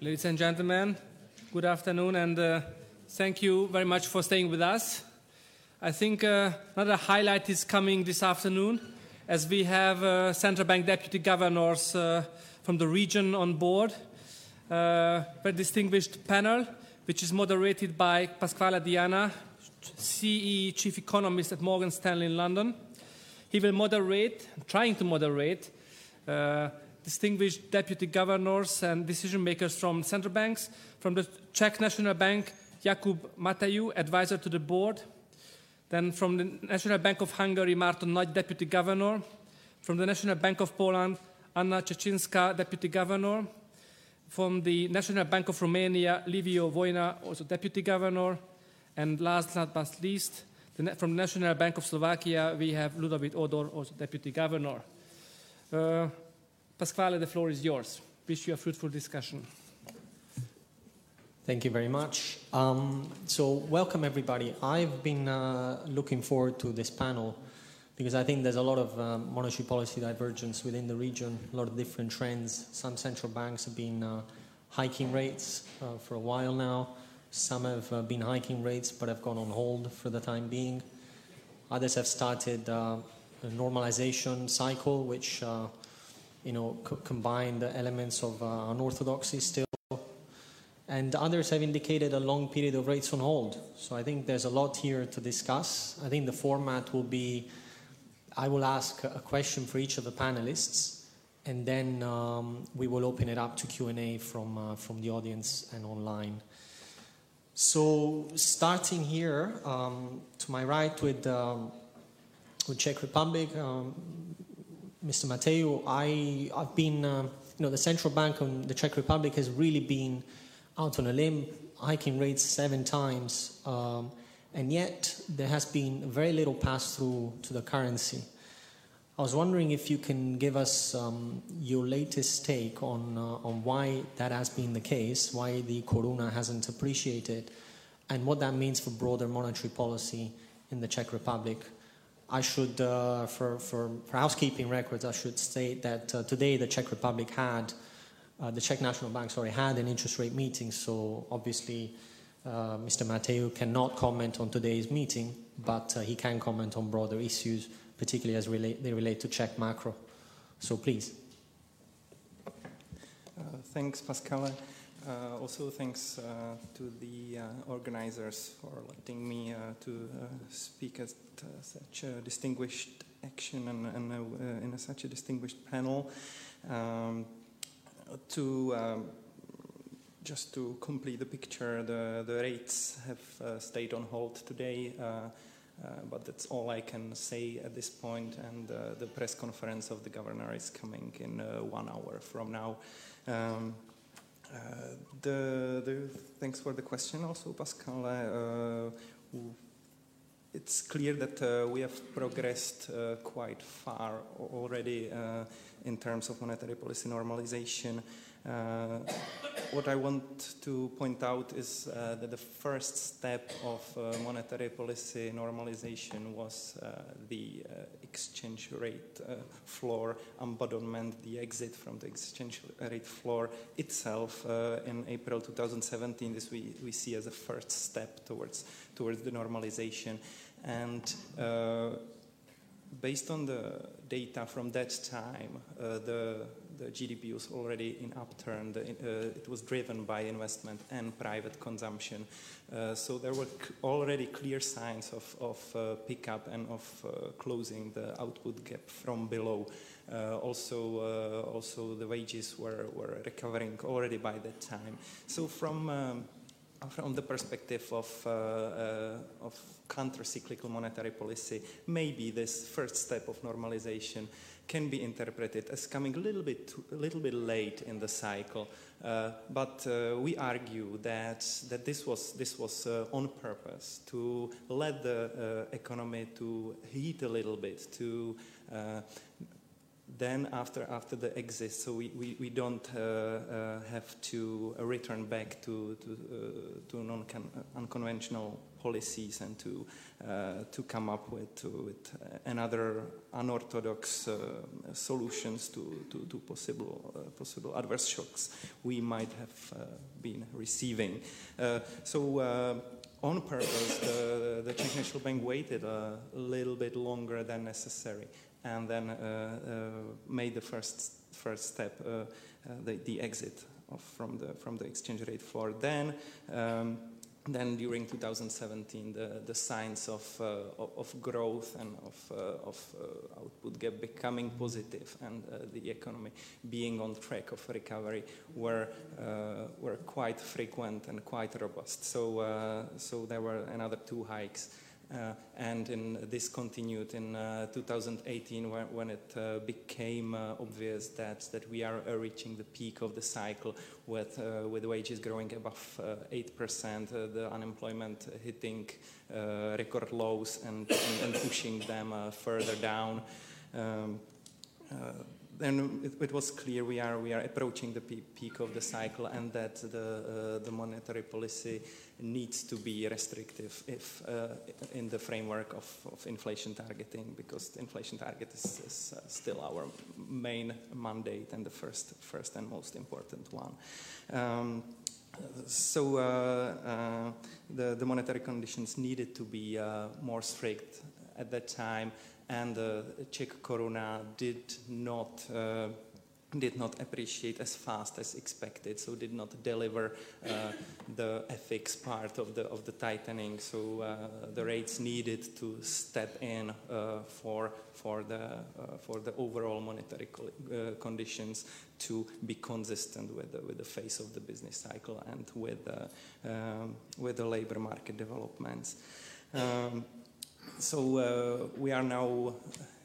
Ladies and gentlemen, good afternoon, and uh, thank you very much for staying with us. I think uh, another highlight is coming this afternoon as we have uh, central bank deputy governors uh, from the region on board. Uh, very distinguished panel, which is moderated by Pasquale Diana, CE chief economist at Morgan Stanley in London. He will moderate, trying to moderate, uh, distinguished deputy governors and decision makers from central banks, from the Czech National Bank, Jakub Mateju, advisor to the board, then from the National Bank of Hungary, Marton Nagy, deputy governor, from the National Bank of Poland, Anna Trzecinska, deputy governor, from the National Bank of Romania, Liviu Voinea, also deputy governor, and last but not least, from the National Bank of Slovakia, we have Ludovit Odor, also deputy governor. Uh, Pasquale, the floor is yours. Wish you a fruitful discussion. Thank you very much. Um, so, welcome everybody. I've been uh, looking forward to this panel because I think there's a lot of um, monetary policy divergence within the region, a lot of different trends. Some central banks have been uh, hiking rates uh, for a while now. Some have uh, been hiking rates but have gone on hold for the time being. Others have started uh, a normalization cycle, which uh, you know, co- combine the elements of uh, unorthodoxy still. And others have indicated a long period of rates on hold. So I think there's a lot here to discuss. I think the format will be I will ask a question for each of the panelists, and then um, we will open it up to Q&A from, uh, from the audience and online. So starting here, um, to my right with, um, with Czech Republic, um, Mr. Mateo, I, I've been, uh, you know, the central bank of the Czech Republic has really been out on a limb, hiking rates seven times, um, and yet there has been very little pass through to the currency. I was wondering if you can give us um, your latest take on, uh, on why that has been the case, why the koruna hasn't appreciated, and what that means for broader monetary policy in the Czech Republic. I should, uh, for, for, for, housekeeping records, I should state that uh, today the Czech Republic had, uh, the Czech National Bank, sorry, had an interest rate meeting. So obviously, uh, Mr. Mateu cannot comment on today's meeting, but uh, he can comment on broader issues, particularly as relate, they relate to Czech macro. So please. Uh, thanks, Pascal. Uh, also, thanks uh, to the uh, organizers for letting me to speak at such a distinguished action and, and in a, such a distinguished panel. Um, to um, just to complete the picture, the, the rates have stayed on hold today. Uh, but that's all I can say at this point. and uh, the press conference of the governor is coming in uh, one hour from now. Um, uh, the, the, thanks for the question also, Pascal. Uh, it's clear that uh, we have progressed quite far already in terms of monetary policy normalization. Uh, what I want to point out is uh, that the first step of uh, monetary policy normalization was the exchange rate floor embodiment, the exit from the exchange rate floor itself in April 2017. This we, we see as a first step towards, towards the normalization. And based on the data from that time, the the GDP was already in upturn. The, uh, it was driven by investment and private consumption. Uh, so there were already clear signs of, of uh, pickup and of uh, closing the output gap from below. Uh, also, uh, also the wages were, were recovering already by that time. So from um, from the perspective of, uh, uh, of counter-cyclical monetary policy, maybe this first step of normalization can be interpreted as coming a little bit, a little bit late in the cycle. Uh, but uh, we argue that, that this was, this was uh, on purpose to let the uh, economy to heat a little bit, to uh, then after after the exit, so we, we, we don't uh, uh, have to return back to to, uh, to non unconventional policies and to uh, to come up with with another unorthodox uh, solutions to to, to possible uh, possible adverse shocks we might have been receiving. so on purpose, the, the Czech National Bank waited a little bit longer than necessary and then uh, uh, made the first first step, uh, the, the exit of, from the from the exchange rate floor. Then. Um, then during 2017, the, the signs of, uh, of growth and of, uh, of uh, output gap becoming positive and the economy being on track of recovery were, were quite frequent and quite robust. So, so there were another two hikes and in, this continued in uh, 2018 when, when it uh, became uh, obvious that, that we are uh, reaching the peak of the cycle with, uh, with wages growing above 8%, the unemployment hitting record lows and, and, and pushing them further down. Um, then it, it, was clear we are we are approaching the peak of the cycle and that the uh, the monetary policy needs to be restrictive if uh, in the framework of, of, inflation targeting because inflation target is, is uh, still our main mandate and the first first and most important one. Um, so uh, uh, the, the monetary conditions needed to be uh, more strict at that time and the Czech koruna did not uh, did not appreciate as fast as expected, so did not deliver uh, the FX part of the of the tightening. So uh, the rates needed to step in uh, for for the uh, for the overall monetary uh, conditions to be consistent with the, with the face of the business cycle and with um, with the labor market developments. Um, so uh, we are now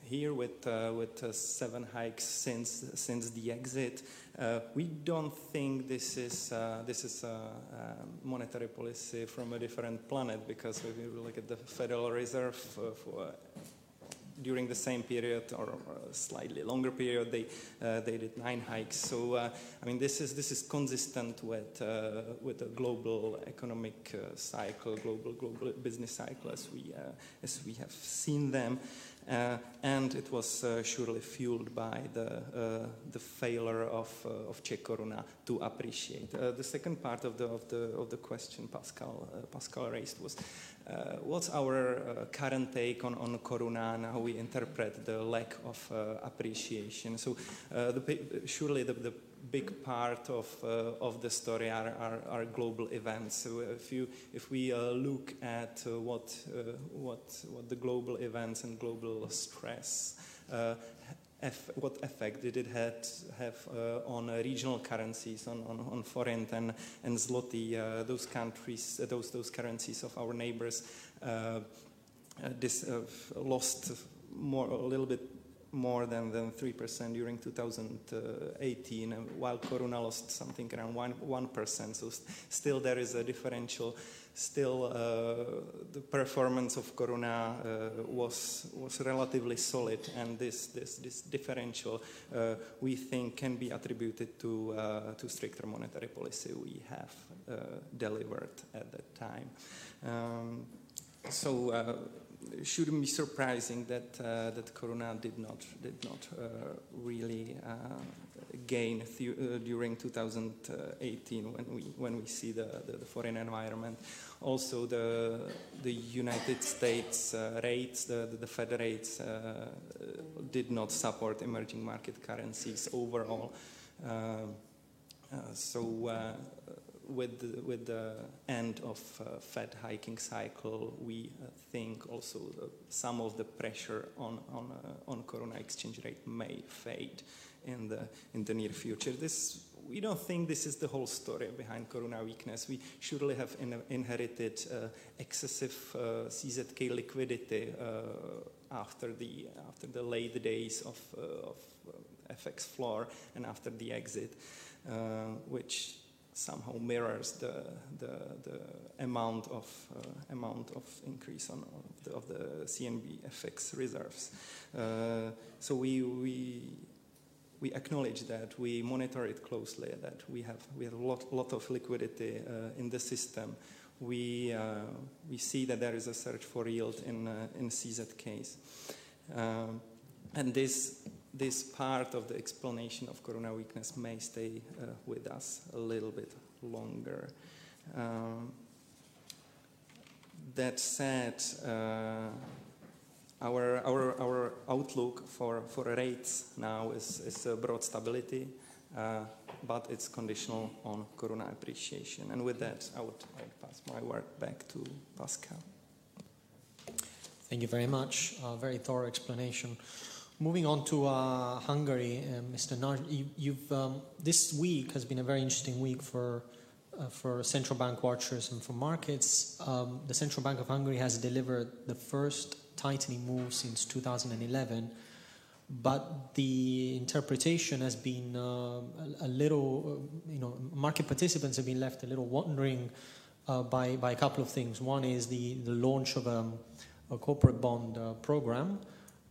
here with uh, with uh, seven hikes since since the exit. We don't think this is this is a, monetary policy from a different planet because if you look at the Federal Reserve for during the same period or, a slightly longer period, they uh, they did nine hikes. So uh, I mean, this is this is consistent with uh, with a global economic cycle, global global business cycle as we as we have seen them. Uh, and it was uh, surely fueled by the, uh, the failure of, of Czech koruna to appreciate. the second part of the, of the, of the question Pascal, Pascal raised was uh, what's our uh, current take on, on Koruna and how we interpret the lack of uh, appreciation? So, the, surely the, the big part of, uh, of the story are, are, are, global events. So if, you, if we uh, look at uh, what, what, what the global events and global stress what effect did it had, have uh, on uh, regional currencies, on, on, on forint and, and zloty, uh, those countries, those, those currencies of our neighbors, this lost more, a little bit more than, than 3% during 2018, while Koruna lost something around 1%. 1%. So st- still there is a differential still uh, the performance of Koruna uh, was was relatively solid, and this this this differential uh, we think can be attributed to to stricter monetary policy we have delivered at that time. Um, so shouldn't be surprising that uh, that Koruna did not did not uh, really uh, gain uh, during 2018 when we when we see the, the, the foreign environment. Also, the the United States uh, rates, the, the Fed rates, did not support emerging market currencies overall. so with the, with the end of uh, Fed hiking cycle, we uh, think also some of the pressure on on uh, on Koruna exchange rate may fade in the in the near future. This we don't think this is the whole story behind koruna weakness. We surely have in, inherited uh, excessive uh, CZK liquidity uh, after the after the late days of of FX floor and after the exit, which somehow mirrors the, the, the amount of uh, amount of increase on of the, of the CNB FX reserves. Uh, so we we we acknowledge that, we monitor it closely, that we have, we have a lot, lot of liquidity uh, in the system. We, uh, we see that there is a search for yield in, uh, in CZ case. Um, and this, this part of the explanation of koruna weakness may stay uh, with us a little bit longer. Um, that said, uh, our, our, our outlook for, for rates now is, is a broad stability, uh, but it's conditional on koruna appreciation. And with that, I would, I would pass my work back to Pascal. Thank you very much. Uh, very thorough explanation. Moving on to uh, Hungary, uh, Mr. Nagy, you, have um, this week has been a very interesting week for uh, for central bank watchers and for markets. Um, the Central Bank of Hungary has delivered the first tightening move since 2011, but the interpretation has been uh, a, a, little, you know, market participants have been left a little wondering uh, by, by a couple of things. One is the, the launch of a, a corporate bond uh, program,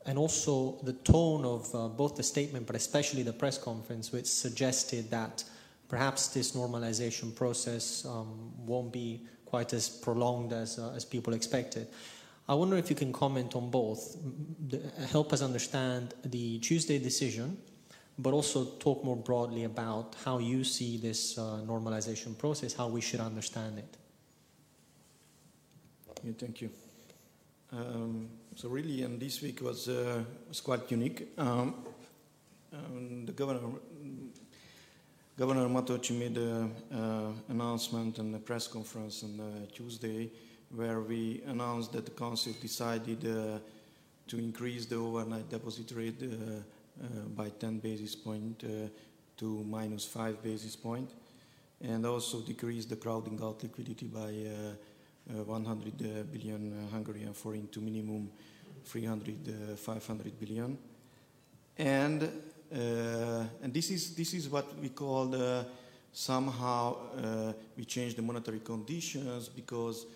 and also the tone of uh, both the statement, but especially the press conference, which suggested that perhaps this normalization process um, won't be quite as prolonged as, uh, as people expected. I wonder if you can comment on both, help us understand the Tuesday decision, but also talk more broadly about how you see this uh, normalization process, how we should understand it. Yeah, thank you. Um, so really, and this week was uh, was quite unique. Um, um, the governor Governor Matolcsy made an announcement in a press conference on uh, Tuesday where we announced that the council decided uh, to increase the overnight deposit rate uh, by 10 basis point to minus 5 basis point and also decrease the crowding out liquidity by 100 billion Hungarian forint to minimum 300 500 billion. And uh, and this is, this is what we call the, somehow uh, we change the monetary conditions because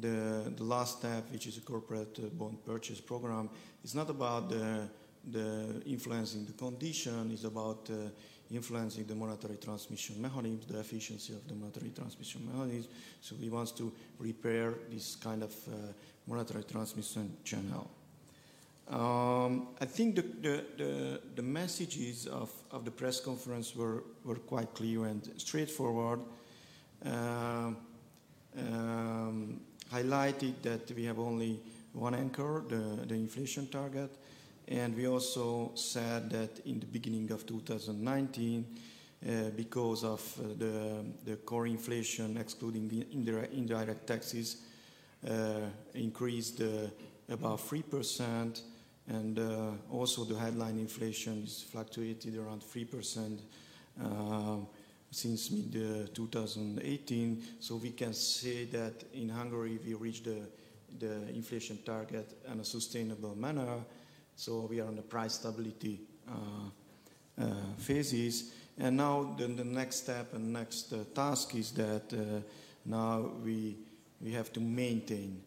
the, the last step, which is a corporate uh, bond purchase program, is not about the, the influencing the condition, it's about uh, influencing the monetary transmission mechanism, the efficiency of the monetary transmission mechanism. So we want to repair this kind of uh, monetary transmission channel. Um, I think the, the, the, the, messages of, of the press conference were, were quite clear and straightforward. Uh, um, highlighted that we have only one anchor, the, the inflation target, and we also said that in the beginning of 2019, uh, because of uh, the, the core inflation, excluding the indirect, indirect taxes, uh, increased uh, about 3% and uh, also the headline inflation is fluctuated around 3% uh, since mid 2018. So we can say that in Hungary we reached the, the inflation target in a sustainable manner. So we are on the price stability uh, uh phases. And now the, the, next step and next uh, task is that now we, we have to maintain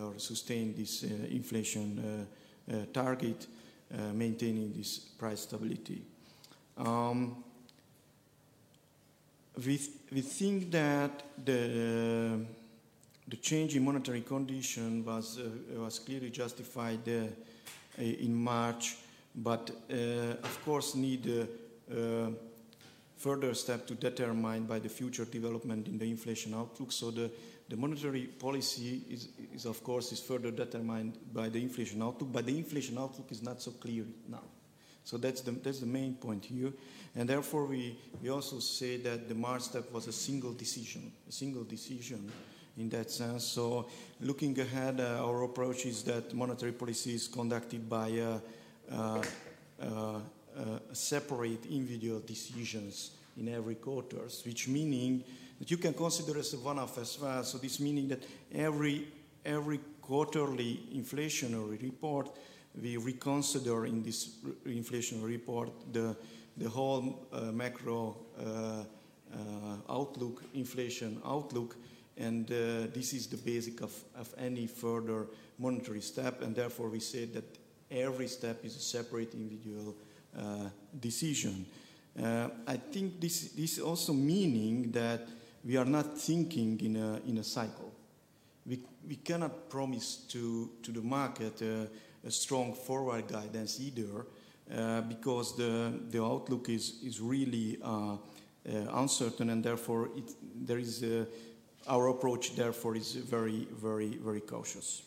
or sustain this inflation target maintaining this price stability. Um, we, we think that the, the change in monetary condition was, uh, was clearly justified uh, in March, but uh, of course need uh, further step to determine by the future development in the inflation outlook. So the the monetary policy is, is, of course, is further determined by the inflation outlook, but the inflation outlook is not so clear now. So that's the, that's the main point here. And therefore, we, we also say that the March step was a single decision, a single decision in that sense. So looking ahead, uh, our approach is that monetary policy is conducted by uh, uh, uh separate individual decisions in every quarters, which meaning that you can consider as a one-off as well. So this meaning that every every quarterly inflationary report, we reconsider in this inflationary report the the whole uh, macro outlook, inflation outlook, and uh, this is the basic of, of any further monetary step, and therefore we say that every step is a separate individual decision. I think this, this also meaning that we are not thinking in a, in a cycle. We, we cannot promise to, to the market a strong forward guidance either, uh, because the, the outlook is, is really uh, uh, uncertain and therefore it, there is a, our approach therefore is very, very, very cautious.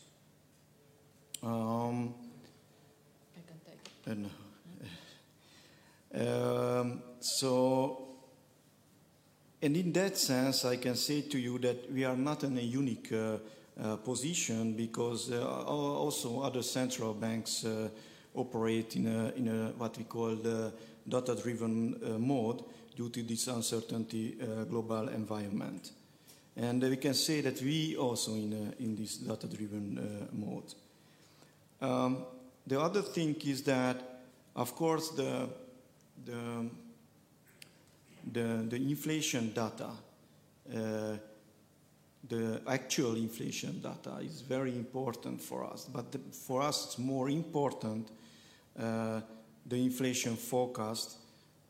Um, I can take. And, um, so, and in that sense, I can say to you that we are not in a unique uh, uh, position because uh, also other central banks uh, operate in a, in a what we call the data-driven uh, mode due to this uncertainty uh, global environment. And we can say that we also in, a, in this data-driven mode. Um, the other thing is that, of course, the, the, the, the inflation data uh, the actual inflation data is very important for us. But the, for us, it's more important uh, the inflation forecast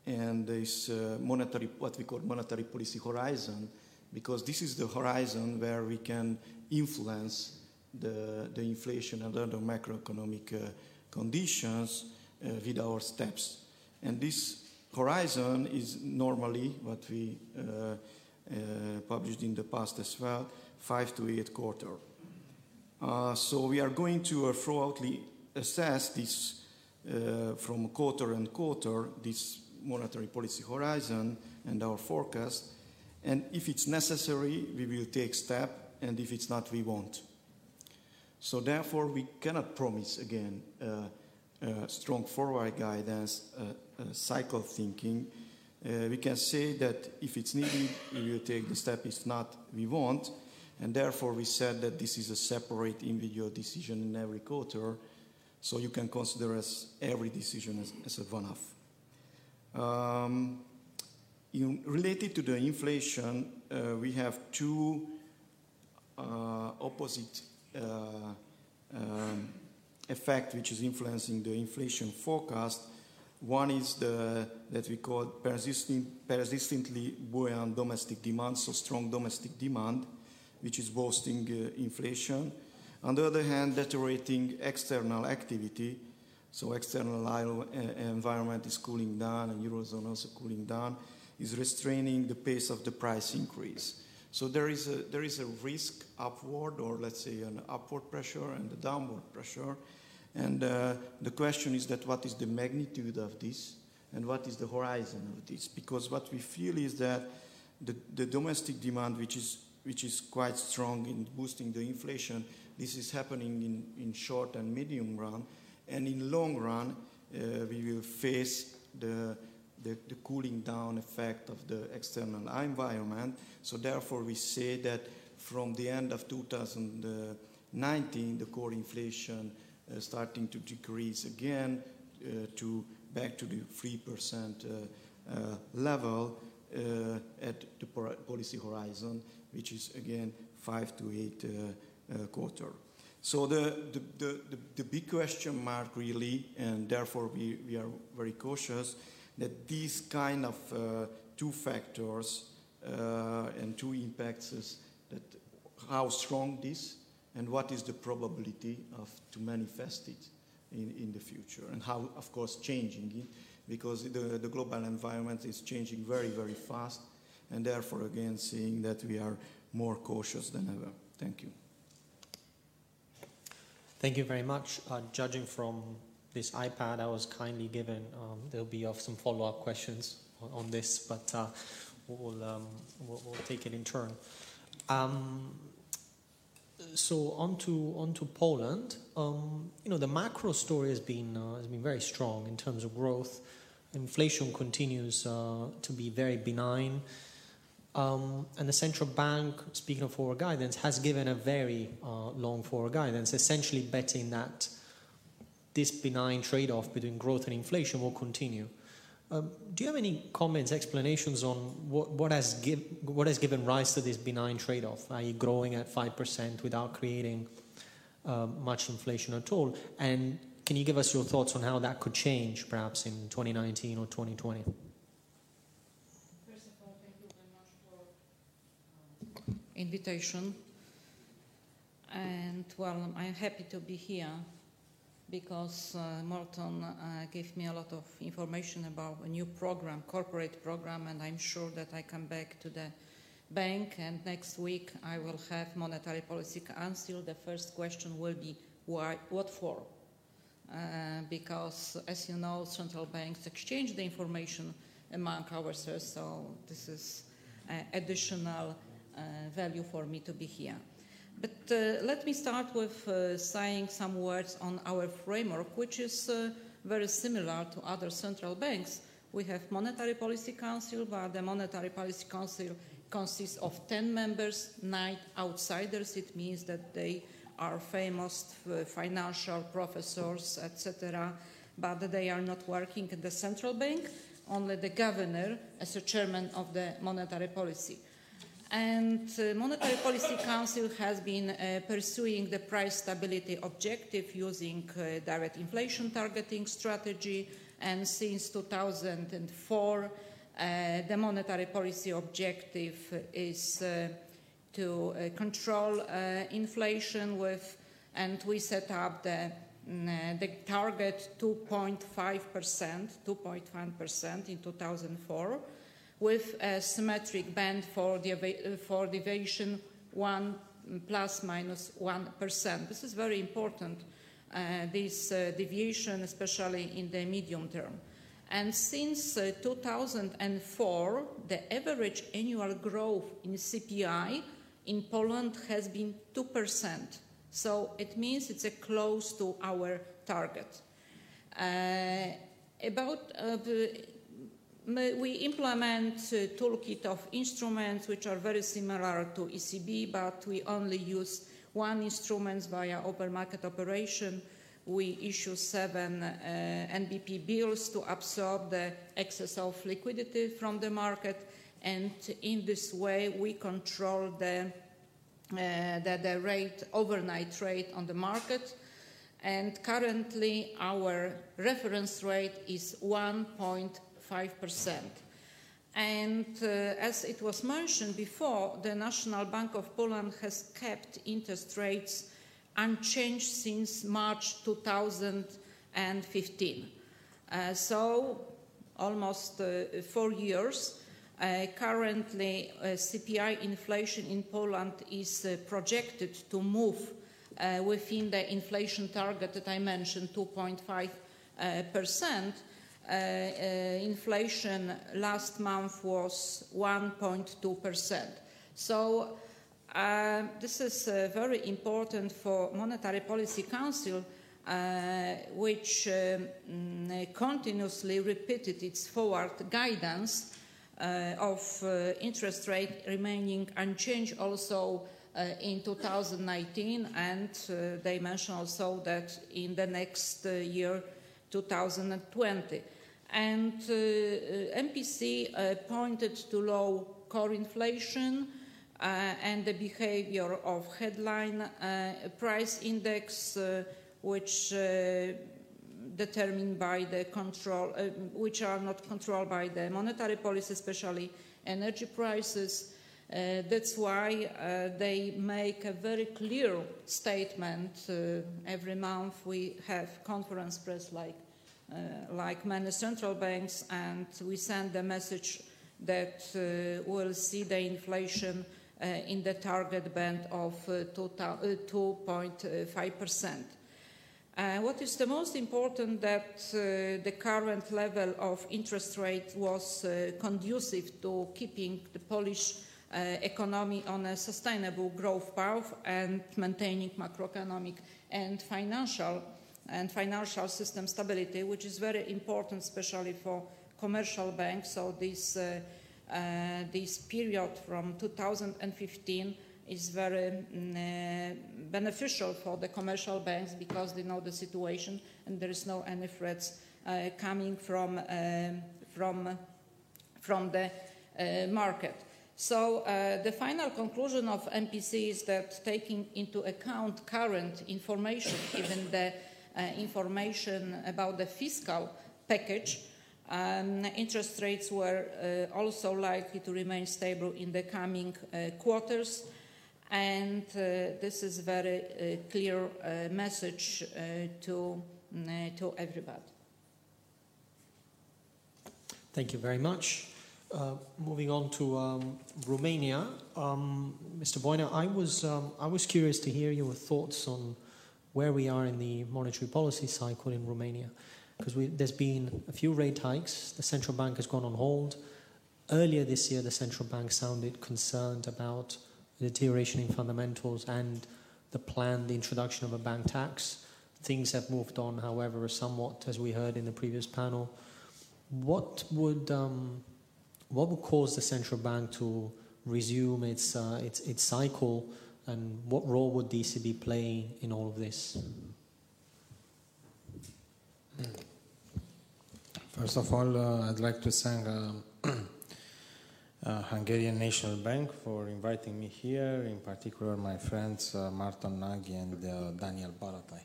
and this uh, monetary, what we call monetary policy horizon, because this is the horizon where we can influence the, the inflation and other macroeconomic uh, conditions uh, with our steps. And this horizon is normally what we uh, uh, published in the past as well, five to eight quarter. Uh, so we are going to uh, thoroughly assess this from quarter and quarter, this monetary policy horizon and our forecast. And if it's necessary, we will take step, and if it's not, we won't. So therefore, we cannot promise again uh, uh, strong forward guidance, uh, cycle thinking, uh, we can say that if it's needed, we will take the step. If not, we won't. And therefore, we said that this is a separate individual decision in every quarter. So you can consider as every decision as, as a one-off. Um, in, related to the inflation, uh, we have two uh, opposite uh, um, effect which is influencing the inflation forecast. One is the, that we call persistent, persistently buoyant domestic demand, so strong domestic demand, which is boosting uh, inflation. On the other hand, deteriorating external activity, so external uh, environment is cooling down and Eurozone also cooling down, is restraining the pace of the price increase. So there is a, there is a risk upward, or let's say an upward pressure and a downward pressure, and uh, the question is that what is the magnitude of this and what is the horizon of this? Because what we feel is that the, the domestic demand, which is, which is quite strong in boosting the inflation, this is happening in, in short and medium run. And in long run, uh, we will face the, the, the, cooling down effect of the external environment. So therefore, we say that from the end of 2019, the core inflation uh, starting to decrease again uh, to back to the 3% uh, level at the policy horizon, which is again five to eight quarter. So the, the, the, the, big question mark really, and therefore we, we are very cautious, that these kind of uh, two factors uh, and two impacts is that how strong this and what is the probability of to manifest it in, in the future and how of course changing it because the, the global environment is changing very very fast and therefore again seeing that we are more cautious than ever. Thank you. Thank you very much. Uh, judging from this ipad i was kindly given. Um, there'll be of some follow-up questions on, on this but uh, we'll, um, we'll, we'll, take it in turn. Um, so onto onto Poland, um, you know the macro story has been uh, has been very strong in terms of growth. Inflation continues uh, to be very benign, um, and the central bank, speaking of forward guidance, has given a very uh, long forward guidance, essentially betting that this benign trade-off between growth and inflation will continue. Um, do you have any comments, explanations on what, what, has give, what has given rise to this benign trade off, i.e., growing at 5% without creating um, much inflation at all? And can can you give us your thoughts on how that could change, perhaps in 2019 or 2020? First of all, thank you very much for um, invitation. And well, I'm happy to be here because uh, Marton uh, gave me a lot of information about a new program, corporate program, and I'm sure that I come back to the bank and next week I will have monetary policy council. The first question will be why, what for? Uh, because as you know, central banks exchange the information among ourselves, so this is uh, additional uh, value for me to be here. But uh, let me start with uh, saying some words on our framework, which is uh, very similar to other central banks. We have Monetary Policy Council, but the Monetary Policy Council consists of 10 members, nine outsiders. It means that they are famous financial professors, etc., but they are not working at the central bank, only the governor as a chairman of the monetary policy. And uh, Monetary Policy Council has been uh, pursuing the price stability objective using uh, direct inflation targeting strategy. And since 2004, uh, the monetary policy objective is uh, to uh, control inflation with, and we set up the mm, the target 2.5%, 2.1% in 2004 with a symmetric band for, the, for deviation 1 plus minus 1. This is very important, uh, this uh, deviation, especially in the medium term. And since uh, 2004, the average annual growth in CPI in Poland has been 2%. So it means it's close to our target. Uh, about uh, we implement a toolkit of instruments which are very similar to ECB, but we only use one instrument via open market operation. We issue seven uh, NBP bills to absorb the excess of liquidity from the market, and in this way we control the, uh, the, the rate, overnight rate on the market and currently our reference rate is 1.5 5%. And uh, as it was mentioned before, the National Bank of Poland has kept interest rates unchanged since March 2015. Uh, so, almost uh, four years. Uh, currently, uh, CPI inflation in Poland is uh, projected to move within the inflation target that I mentioned, 2.5 percent. Uh, uh, inflation last month was 1.2%. So uh, this is very important for Monetary Policy Council uh, which um, continuously repeated its forward guidance uh, of interest rate remaining unchanged also in 2019 and they mention also that in the next year 2020. And uh, uh MPC uh, pointed to low core inflation and the behavior of headline price index, which determined by the control, uh, which are not controlled by the monetary policy, especially energy prices. Uh, that's why uh, they make a very clear statement. every month we have conference press like like many central banks, and we send the message that uh, we'll see the inflation uh, in the target band of 2.5%. Uh, what is the most important that uh, the current level of interest rate was uh, conducive to keeping the Polish economy on a sustainable growth path and maintaining macroeconomic and financial and financial system stability, which is very important, especially for commercial banks. So this, uh, uh, this period from 2015 is very mm, uh, beneficial for the commercial banks because they know the situation and there is no any threats uh, coming from, um, from, from the uh, market. So uh, the final conclusion of MPC is that taking into account current information, even the uh, information about the fiscal package, um, interest rates were uh, also likely to remain stable in the coming uh, quarters. And uh, this is a very uh, clear uh, message to, to everybody. Thank you very much. Uh, moving on to um, Romania, um, Mr. Voinea, I was um, I was curious to hear your thoughts on where we are in the monetary policy cycle in Romania, because there's been a few rate hikes. The central bank has gone on hold. Earlier this year, the central bank sounded concerned about the deterioration in fundamentals and the planned introduction of a bank tax. Things have moved on, however, somewhat, as we heard in the previous panel. What would um, what would cause the central bank to resume its, uh, its, its cycle, and what role would the ECB play in all of this? First of all, uh, I'd like to thank uh, uh, Hungarian National Bank for inviting me here, in particular my friends uh, Marton Nagy and uh, Daniel Palotai.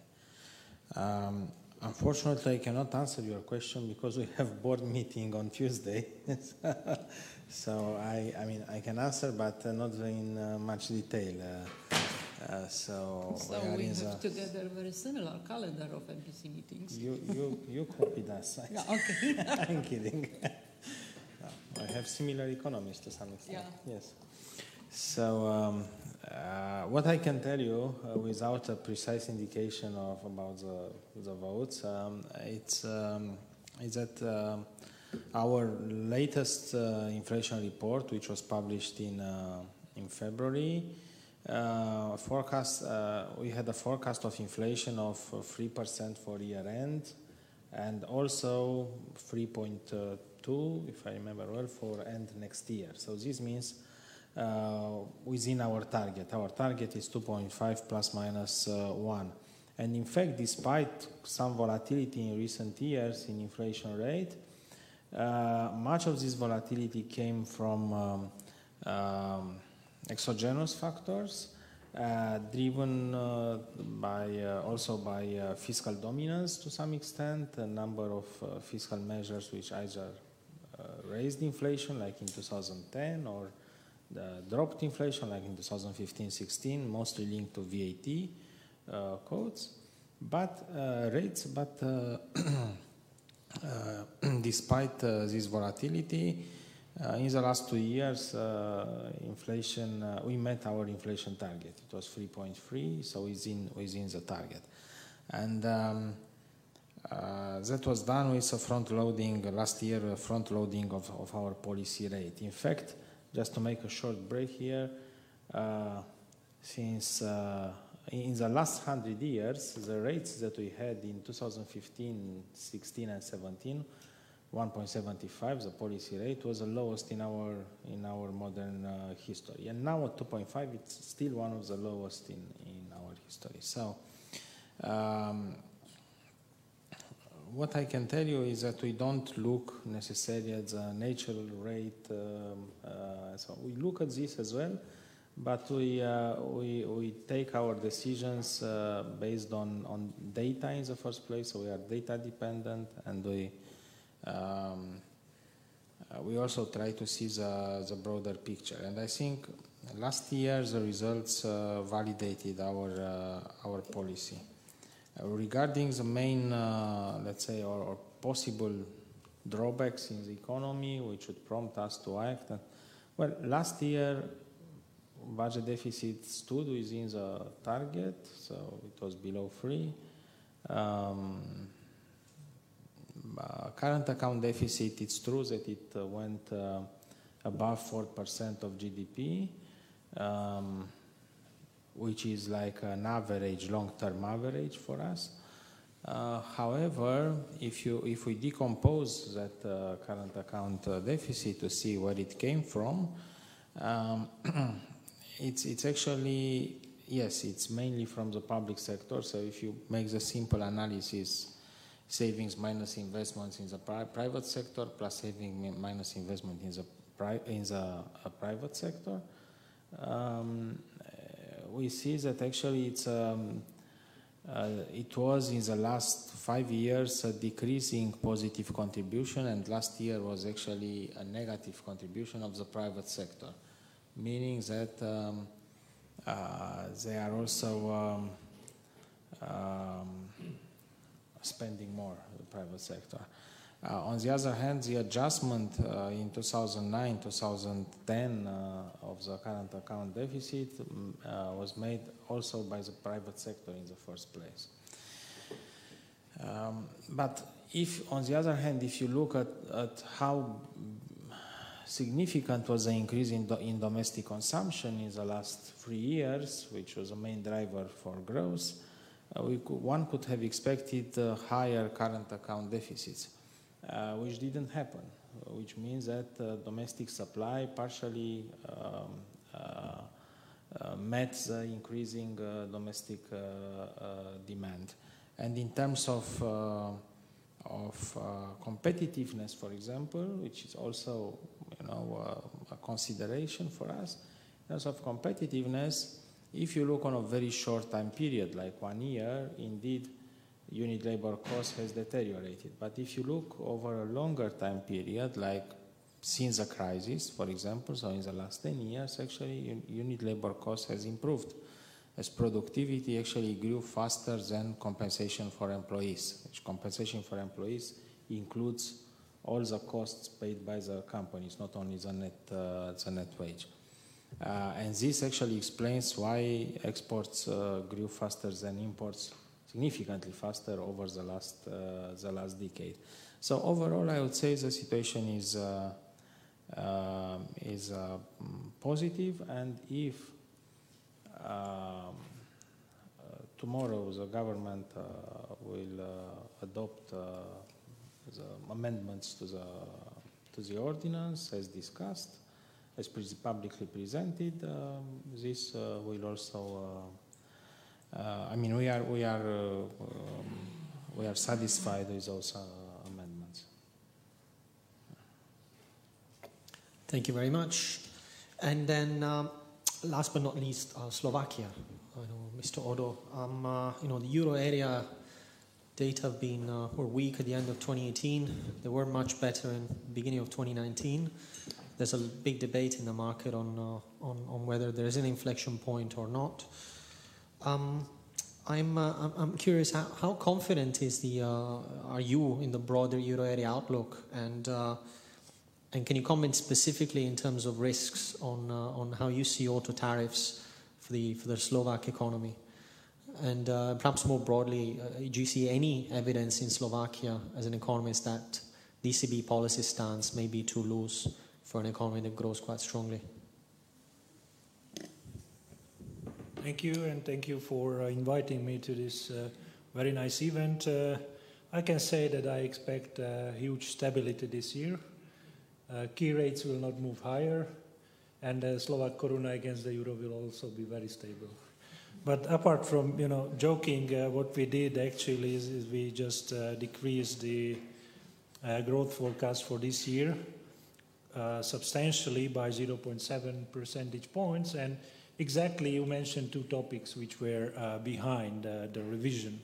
Um, Unfortunately, I cannot answer your question because we have board meeting on Tuesday. so I, I mean, I can answer, but uh, not in uh, much detail. Uh, uh so, so we, have the, together very similar calendar of MPC meetings. You, you, you copied us. yeah, okay. I'm kidding. I have similar economists to some extent. Yeah. Yes. So um, uh, what I can tell you, uh, without a precise indication of about the, the votes, um, it's um, is that uh, our latest uh, inflation report, which was published in uh, in February, uh, forecast we had a forecast of inflation of three percent for year end, and also three point two, if I remember well, for end next year. So this means uh, within our target. Our target is 2.5 plus minus, uh, 1. And in fact, despite some volatility in recent years in inflation rate, uh, much of this volatility came from um, um, exogenous factors, uh, driven uh, by uh, also by fiscal dominance to some extent, a number of fiscal measures which either raised inflation, like in 2010, or dropped inflation like in 2015-16, mostly linked to VAT uh, codes, but uh, rates, but uh, uh despite uh, this volatility, uh, in the last two years, inflation we met our inflation target. It was 3.3, so within within the target, and. Um, uh, that was done with a front loading last year, front loading of, of our policy rate. In fact, just to make a short break here, uh, since uh, in the last 100 years, the rates that we had in 2015, 16, and 17, 1.75, the policy rate was the lowest in our in our modern uh, history, and now at 2.5, it's still one of the lowest in in our history. So. Um, what I can tell you is that we don't look necessarily at the natural rate. Um, uh, so we look at this as well, but we uh, we we take our decisions uh, based on on data in the first place. So we are data dependent, and we. Um, uh, we also try to see the, the broader picture, and I think last year the results uh, validated our uh, our policy. Regarding the main, let's say, or, or, possible drawbacks in the economy, which would prompt us to act. well, last year, budget deficit stood within the target, so it was below three. Um, uh, current account deficit, it's true that it uh, went uh, above 4% of GDP. Um, which is like an average, long-term average for us. Uh, however, if you if we decompose that uh, current account uh, deficit to see where it came from, um, it's it's actually yes, it's mainly from the public sector. So if you make the simple analysis, savings minus investments in the pri- private sector plus saving minus investment in the pri- in the uh, private sector. Um, we see that actually it's um, uh, it was in the last five years a decreasing positive contribution, and last year was actually a negative contribution of the private sector, meaning that um, uh, they are also um, um, spending more, the private sector. Uh, on the other hand, the adjustment uh, in 2009 2010 uh, of the current account deficit um, was made also by the private sector in the first place. Um, but if, on the other hand, if you look at, at how significant was the increase in, do, in domestic consumption in the last three years, which was a main driver for growth, uh, could, one could have expected uh, higher current account deficits. Uh, which didn't happen, which means that uh, domestic supply partially um, uh, met the increasing domestic demand. And in terms of of uh, competitiveness, for example, which is also you know uh, a consideration for us. In terms of competitiveness, if you look on a very short time period, like one year, indeed unit labor cost has deteriorated. But if you look over a longer time period, like since the crisis, for example, so in the last 10 years, actually unit labor cost has improved as productivity actually grew faster than compensation for employees, which compensation for employees includes all the costs paid by the companies, not only the net, uh, the net wage. Uh, and this actually explains why exports uh, grew faster than imports significantly faster over the last, uh, the last decade. So overall, I would say the situation is, uh, uh, is positive, and if um, tomorrow the government will adopt the amendments to the to the ordinance as discussed, as publicly presented. Um, this uh, will also uh, uh, I mean, we are we are uh, um, we are satisfied with those uh, amendments. Thank you very much. And then, um, last but not least, Slovakia. I know, Mr. Odor. Um, you know, the euro area data have been uh, were weak at the end of 2018. They were much better in the beginning of 2019. There's a big debate in the market on, uh, on, on whether there is an inflection point or not. Um, I'm, uh, I'm curious, how, how, confident is the, uh, are you in the broader euro area outlook? And, uh, and can you comment specifically in terms of risks on, uh, on how you see auto tariffs for the, for the Slovak economy? And uh, perhaps more broadly, uh, do you see any evidence in Slovakia as an economist that ECB policy stance may be too loose for an economy that grows quite strongly? Thank you, and thank you for uh, inviting me to this uh, very nice event. Uh, I can say that I expect uh, huge stability this year. Key rates will not move higher, and the Slovak koruna against the euro will also be very stable. But apart from you know joking, uh, what we did actually is, is we just decreased the growth forecast for this year substantially by 0.7 percentage points, and exactly you mentioned two topics which were uh, behind uh, the revision.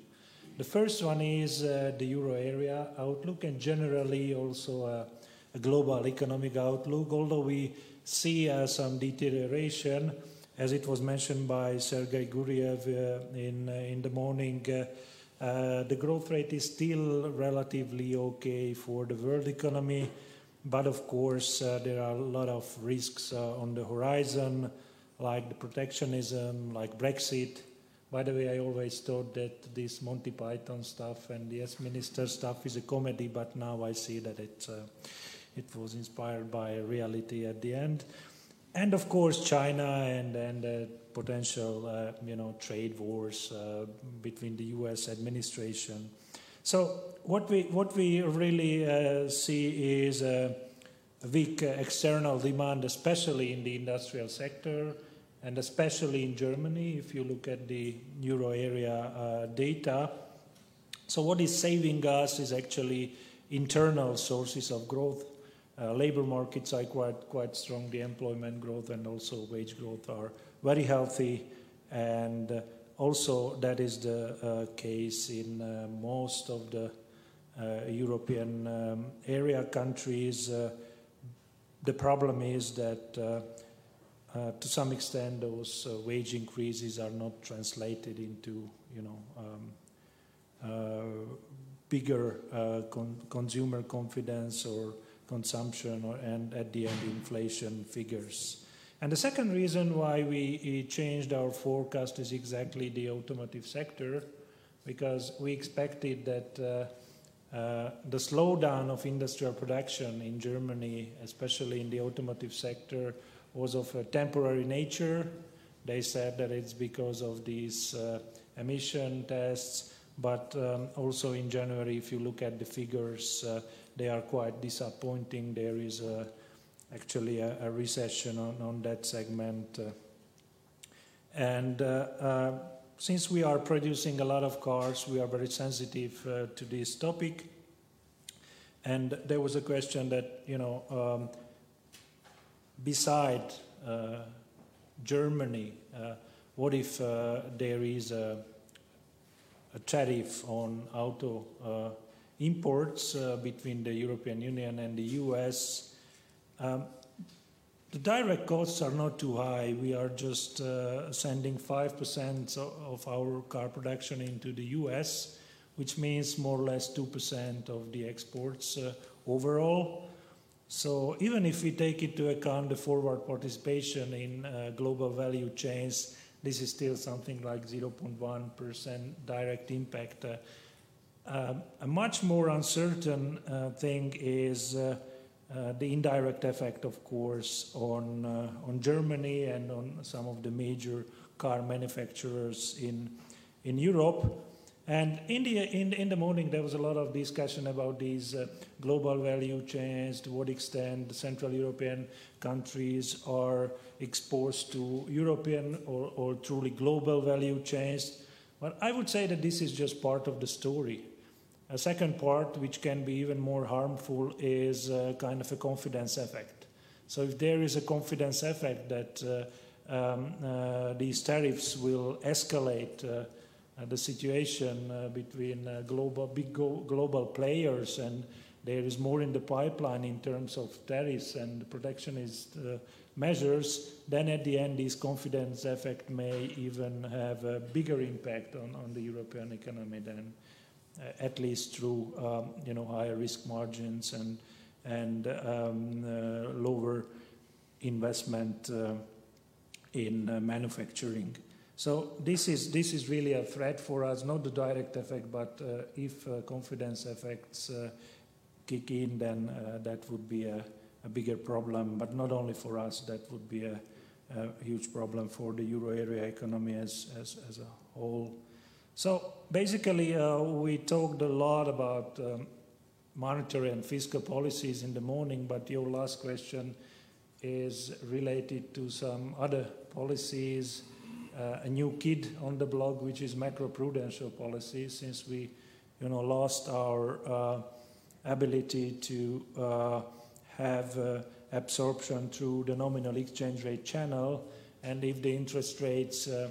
The first one is uh, the euro area outlook and generally also uh, a global economic outlook, although we see uh, some deterioration, as it was mentioned by Sergei Guriev uh, in, uh, in the morning. Uh, uh, the growth rate is still relatively okay for the world economy, but of course, there are a lot of risks on the horizon like the protectionism, like Brexit. By the way, I always thought that this Monty Python stuff and the yes minister stuff is a comedy, but now I see that it uh, it was inspired by reality at the end. And of course, China and and uh, potential uh, you know trade wars uh, between the U.S. administration. So what we what we really uh, see is a weak external demand, especially in the industrial sector and especially in Germany, if you look at the euro area uh, data. So, what is saving us is actually internal sources of growth. Uh, labor markets are quite, quite strong, the employment growth and also wage growth are very healthy, and uh, also, that is the uh, case in uh, most of the European um, area countries. the problem is that to some extent, those wage increases are not translated into, you know, um, bigger con consumer confidence or consumption, or, and at the end, inflation figures. And the second reason why we changed our forecast is exactly the automotive sector, because we expected that uh, uh, the slowdown of industrial production in Germany, especially in the automotive sector, was of a temporary nature. They said that it's because of these uh, emission tests, but um, also in January, if you look at the figures, uh, they are quite disappointing. There is a, actually a, a, recession on, on that segment. Uh, and uh, uh, since we are producing a lot of cars, we are very sensitive uh, to this topic. And there was a question that, you know, um, beside uh, Germany, uh, what if uh, there is a, a, tariff on auto imports between the European Union and the US? Um, the direct costs are not too high. We are just uh, sending 5% of our car production into the US, which means more or less 2% of the exports uh, overall. So even if we take into account the forward participation in uh, global value chains, this is still something like 0.1% direct impact. Uh, uh, a much more uncertain uh, thing is uh, uh, the indirect effect, of course, on, on Germany and on some of the major car manufacturers in, in Europe. And in the, in, in the morning, there was a lot of discussion about these uh, global value chains, to what extent Central European countries are exposed to European or, or truly global value chains. But I would say that this is just part of the story. A second part, which can be even more harmful, is uh, kind of a confidence effect. So if there is a confidence effect that uh, um, uh, these tariffs will escalate uh, uh, the situation uh, between uh, global big global players and there is more in the pipeline in terms of tariffs and protectionist measures, then at the end this confidence effect may even have a bigger impact on, on the European economy than uh, at least through um, you know higher risk margins and and um, uh, lower investment uh, in manufacturing. So this is this is really a threat for us, not the direct effect, but uh, if uh, confidence effects uh, kick in, then uh, that would be a, a, bigger problem. But not only for us, that would be a, a huge problem for the euro area economy as as, as a whole. So basically, uh, we talked a lot about um, monetary and fiscal policies in the morning, but your last question is related to some other policies. Uh, a new kid on the block, which is macroprudential policy, since we, you know, lost our uh, ability to uh, have uh, absorption through the nominal exchange rate channel, and if the interest rates uh,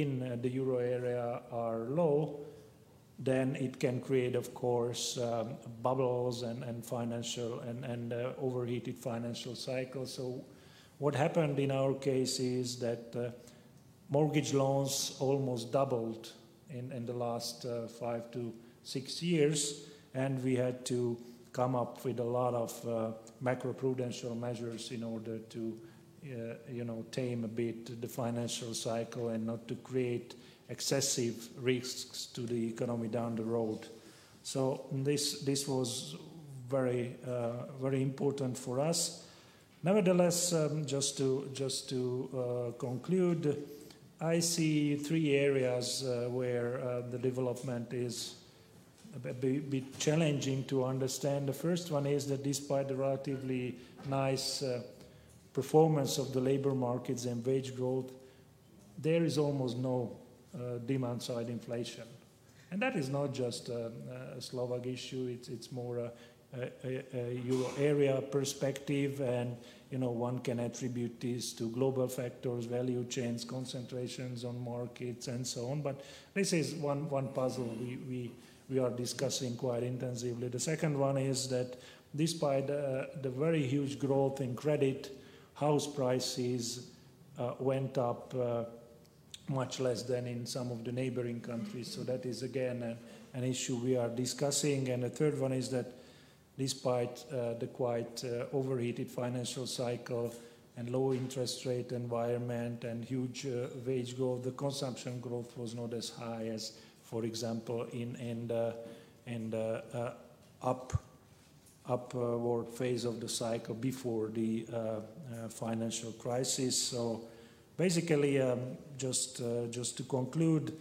in uh, the euro area are low, then it can create, of course, um, bubbles and, and financial and, and overheated financial cycles. So, what happened in our case is that mortgage loans almost doubled in, in the last uh, five to six years, and we had to come up with a lot of uh, macroprudential measures in order to, uh, you know, tame a bit the financial cycle and not to create excessive risks to the economy down the road. So this this was very uh, very important for us. Nevertheless, um, just to just to uh, conclude I see three areas uh, where uh, the development is a bit challenging to understand. The first one is that despite the relatively nice uh, performance of the labor markets and wage growth, there is almost no uh, demand side inflation. And that is not just a, a Slovak issue, it's, it's more a, a, a, euro area perspective. And you know, one can attribute this to global factors, value chains, concentrations on markets, and so on. But this is one, one puzzle we, we, we are discussing quite intensively. The second one is that despite uh, the very huge growth in credit, house prices uh, went up uh, much less than in some of the neighboring countries. So that is again a, an issue we are discussing. And the third one is that despite uh, the quite uh, overheated financial cycle and low interest rate environment and huge uh, wage growth, the consumption growth was not as high as, for example, in, in the uh, up, upward phase of the cycle before the uh, uh, financial crisis. So basically, um, just, just to conclude,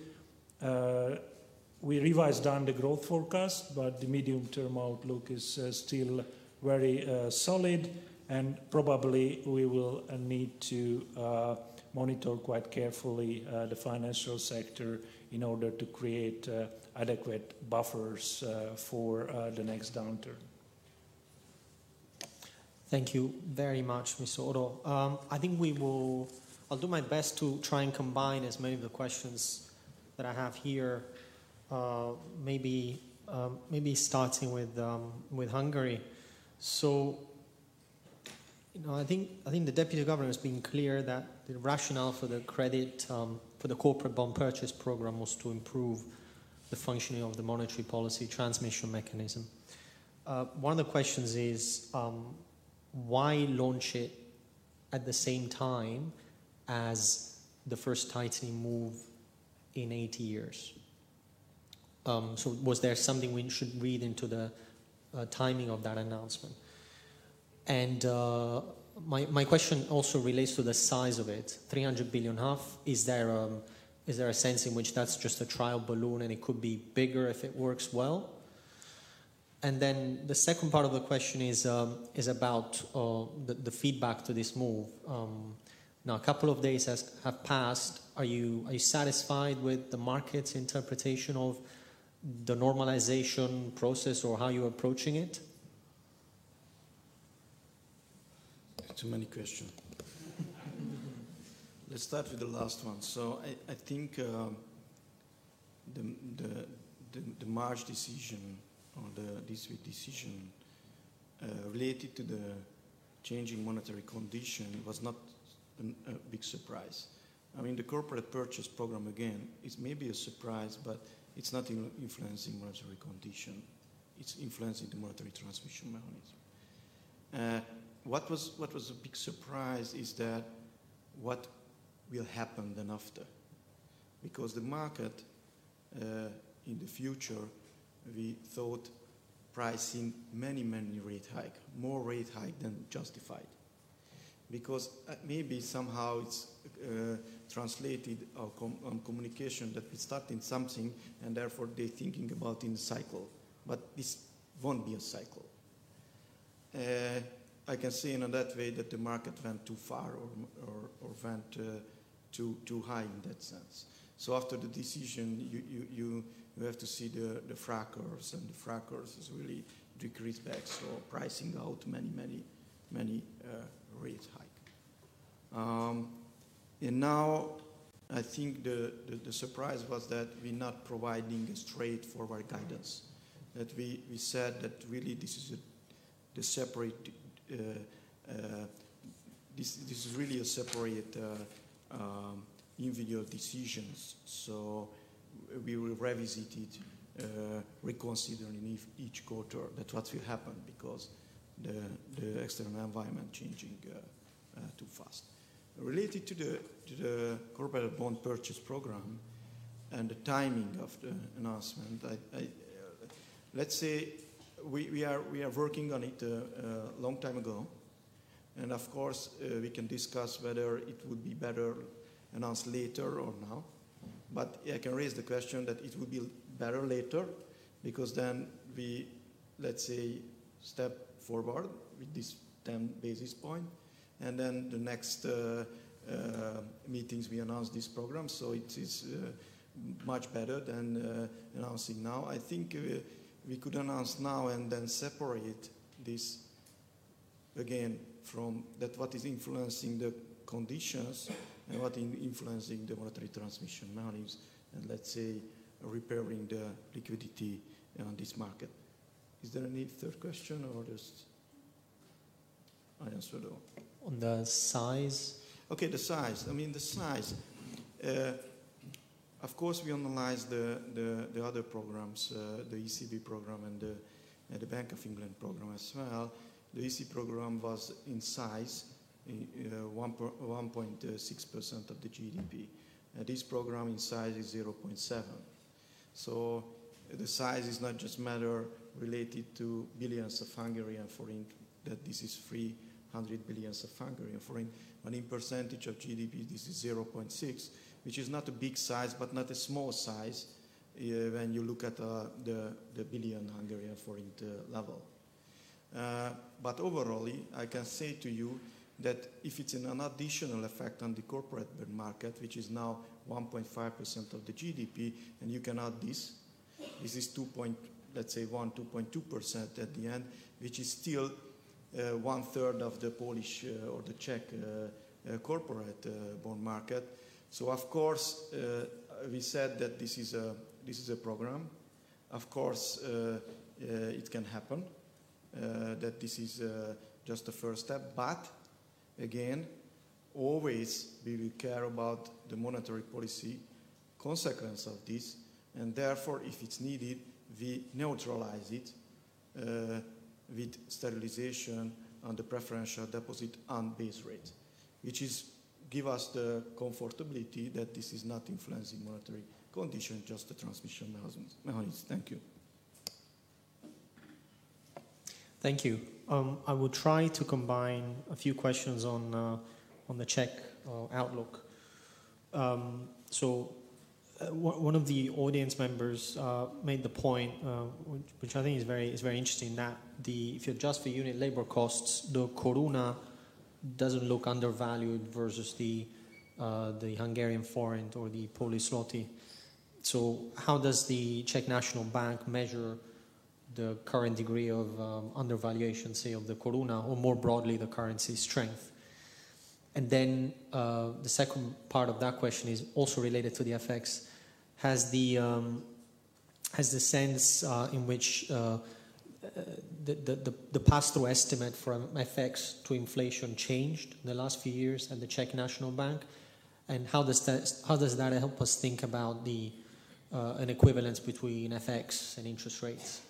we revised down the growth forecast, but the medium-term outlook is uh, still very uh, solid, and probably we will uh, need to uh, monitor quite carefully uh, the financial sector in order to create uh, adequate buffers for the next downturn. Thank you very much, Mr. Odor. Um, I think we will. I'll do my best to try and combine as many of the questions that I have here uh, maybe um, maybe starting with um, with Hungary. So, you know, I think I think the deputy governor has been clear that the rationale for the credit um, for the corporate bond purchase program was to improve the functioning of the monetary policy transmission mechanism. Uh, one of the questions is um, why launch it at the same time as the first tightening move in 80 years? Um, so, was there something we should read into the uh, timing of that announcement? And uh, my, my question also relates to the size of it 300 billion half. Is there, a, um, is there a sense in which that's just a trial balloon and it could be bigger if it works well? And then the second part of the question is, um, is about uh, the, the, feedback to this move. Um, now, a couple of days has, have passed. Are you, are you satisfied with the market's interpretation of the normalization process or how you're approaching it? Too many questions. Let's start with the last one. So I, I think uh, the, the, the, the, March decision or the this week decision uh, related to the changing monetary condition was not an, a big surprise. I mean, the corporate purchase program, again, is maybe a surprise, but it's not influencing monetary condition. It's influencing the monetary transmission mechanism. Uh, what, was, what was a big surprise is that what will happen then after. Because the market uh, in the future, we thought pricing many, many rate hike, more rate hike than justified. Because uh, maybe somehow it's uh, translated com- on communication that we start in something and therefore they're thinking about in cycle. But this won't be a cycle. Uh, I can say in that way that the market went too far or, or, or went uh, too, too high in that sense. So after the decision, you, you, you, you have to see the, the frackers, and the frackers is really decreased back, so pricing out many, many, many uh, rate hike. Um, and now I think the, the, the, surprise was that we're not providing a straightforward guidance. That we, we said that really this is a, the separate, uh, uh, this, this is really a separate uh, um, individual decisions. So we will revisit it, uh, reconsidering each quarter. that what will happen because the, the external environment changing uh, uh, too fast. Related to the, to the corporate bond purchase program and the timing of the announcement, I, I, uh, let's say we, we, are, we are working on it a uh, long time ago. And of course, uh, we can discuss whether it would be better announced later or now. But I can raise the question that it would be better later because then we, let's say, step forward with this 10 basis point and then the next uh, uh, meetings we announce this program. So it is uh, much better than announcing now. I think we could announce now and then separate this again from that what is influencing the conditions and what is influencing the monetary transmission mechanisms, and let's say repairing the liquidity on this market. Is there any third question or just I answered all? On the size, Okay, the size. I mean, the size. Uh, of course, we analyze the, the, the other programs, uh, the ECB program and the, and the Bank of England program as well. The EC program was in size uh, 1.6% of the GDP. Uh, this program in size is 0.7. So the size is not just matter related to billions of Hungarian forint, that this is 300 billions of Hungarian forint, but in percentage of GDP, this is 0.6, which is not a big size, but not a small size uh, when you look at uh, the, the billion Hungarian uh, level. Uh, but overall, I can say to you that if it's an additional effect on the corporate bond market, which is now 1.5% of the GDP, and you can add this, this is 2. Point, let's say 1, 2.2% at the end, which is still uh, one third of the Polish uh, or the Czech uh, uh corporate uh, bond market. So of course, uh, we said that this is a this is a program. Of course, it can happen that this is just the first step, but again, always we will care about the monetary policy consequence of this, and therefore, if it's needed, we neutralize it uh, with sterilization on the preferential deposit and base rate, which is give us the comfortability that this is not influencing monetary condition, just the transmission mechanism. Thank you. Thank you. Um, I will try to combine a few questions on uh, on the Czech uh, outlook. Um, so, uh, one of the audience members uh, made the point, uh, which, I think is very is very interesting, that the if you adjust for unit labor costs, the koruna doesn't look undervalued versus the uh, the Hungarian forint or the Polish zloty. So, how does the Czech National Bank measure? The current degree of um, undervaluation, say, of the koruna, or more broadly, the currency strength. And then uh, the second part of that question is also related to the FX. Has the um, has the sense uh, in which uh, the, the, the pass-through estimate from FX to inflation changed in the last few years at the Czech National Bank, and how does that how does that help us think about the uh, an equivalence between FX and interest rates?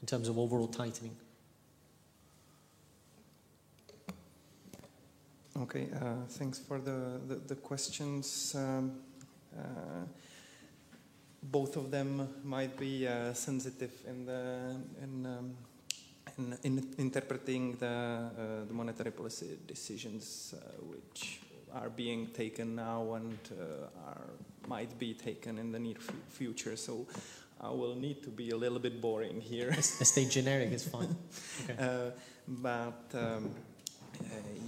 In terms of overall tightening? Okay, uh, thanks for the, the, the questions. Um, uh, both of them might be uh, sensitive in, the, in, um, in, in, interpreting the, uh, the monetary policy decisions uh, which are being taken now and uh, are, might be taken in the near future. So I will need to be a little bit boring here. Stay generic is fine. Okay. Uh, but um, uh,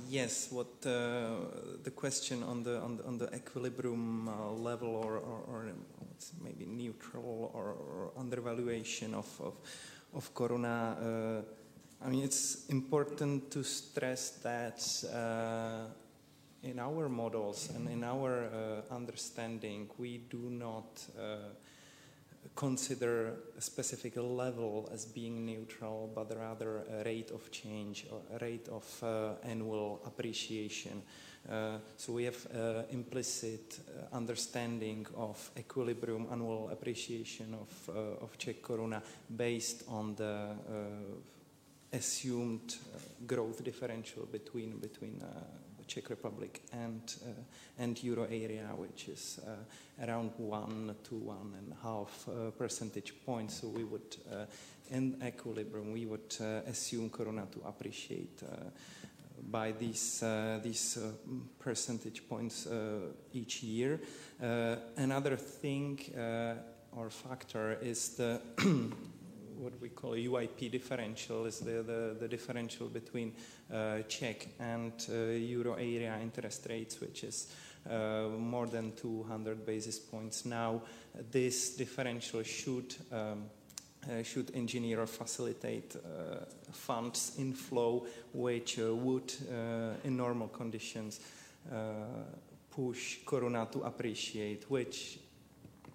yes, what uh, the question on the on the, on the equilibrium uh, level or, or, or maybe neutral or, or undervaluation of of, of koruna. Uh, I mean, it's important to stress that uh, in our models and in our understanding, we do not consider a specific level as being neutral, but rather a rate of change, or a rate of uh, annual appreciation. Uh, so we have uh, implicit uh, understanding of equilibrium annual appreciation of, uh, of Czech koruna based on the uh, assumed growth differential between between Czech Republic and uh, and euro area, which is uh, around one to one and a half uh, percentage points. So we would, in equilibrium, we would assume koruna to appreciate by these uh, these uh, percentage points uh, each year. another thing or factor is the what we call UIP differential is the, the, the differential between uh, Czech and uh, euro area interest rates, which is uh, more than 200 basis points now. This differential should um, uh, should engineer or facilitate uh, funds inflow, which uh, would, in normal conditions, push koruna to appreciate, which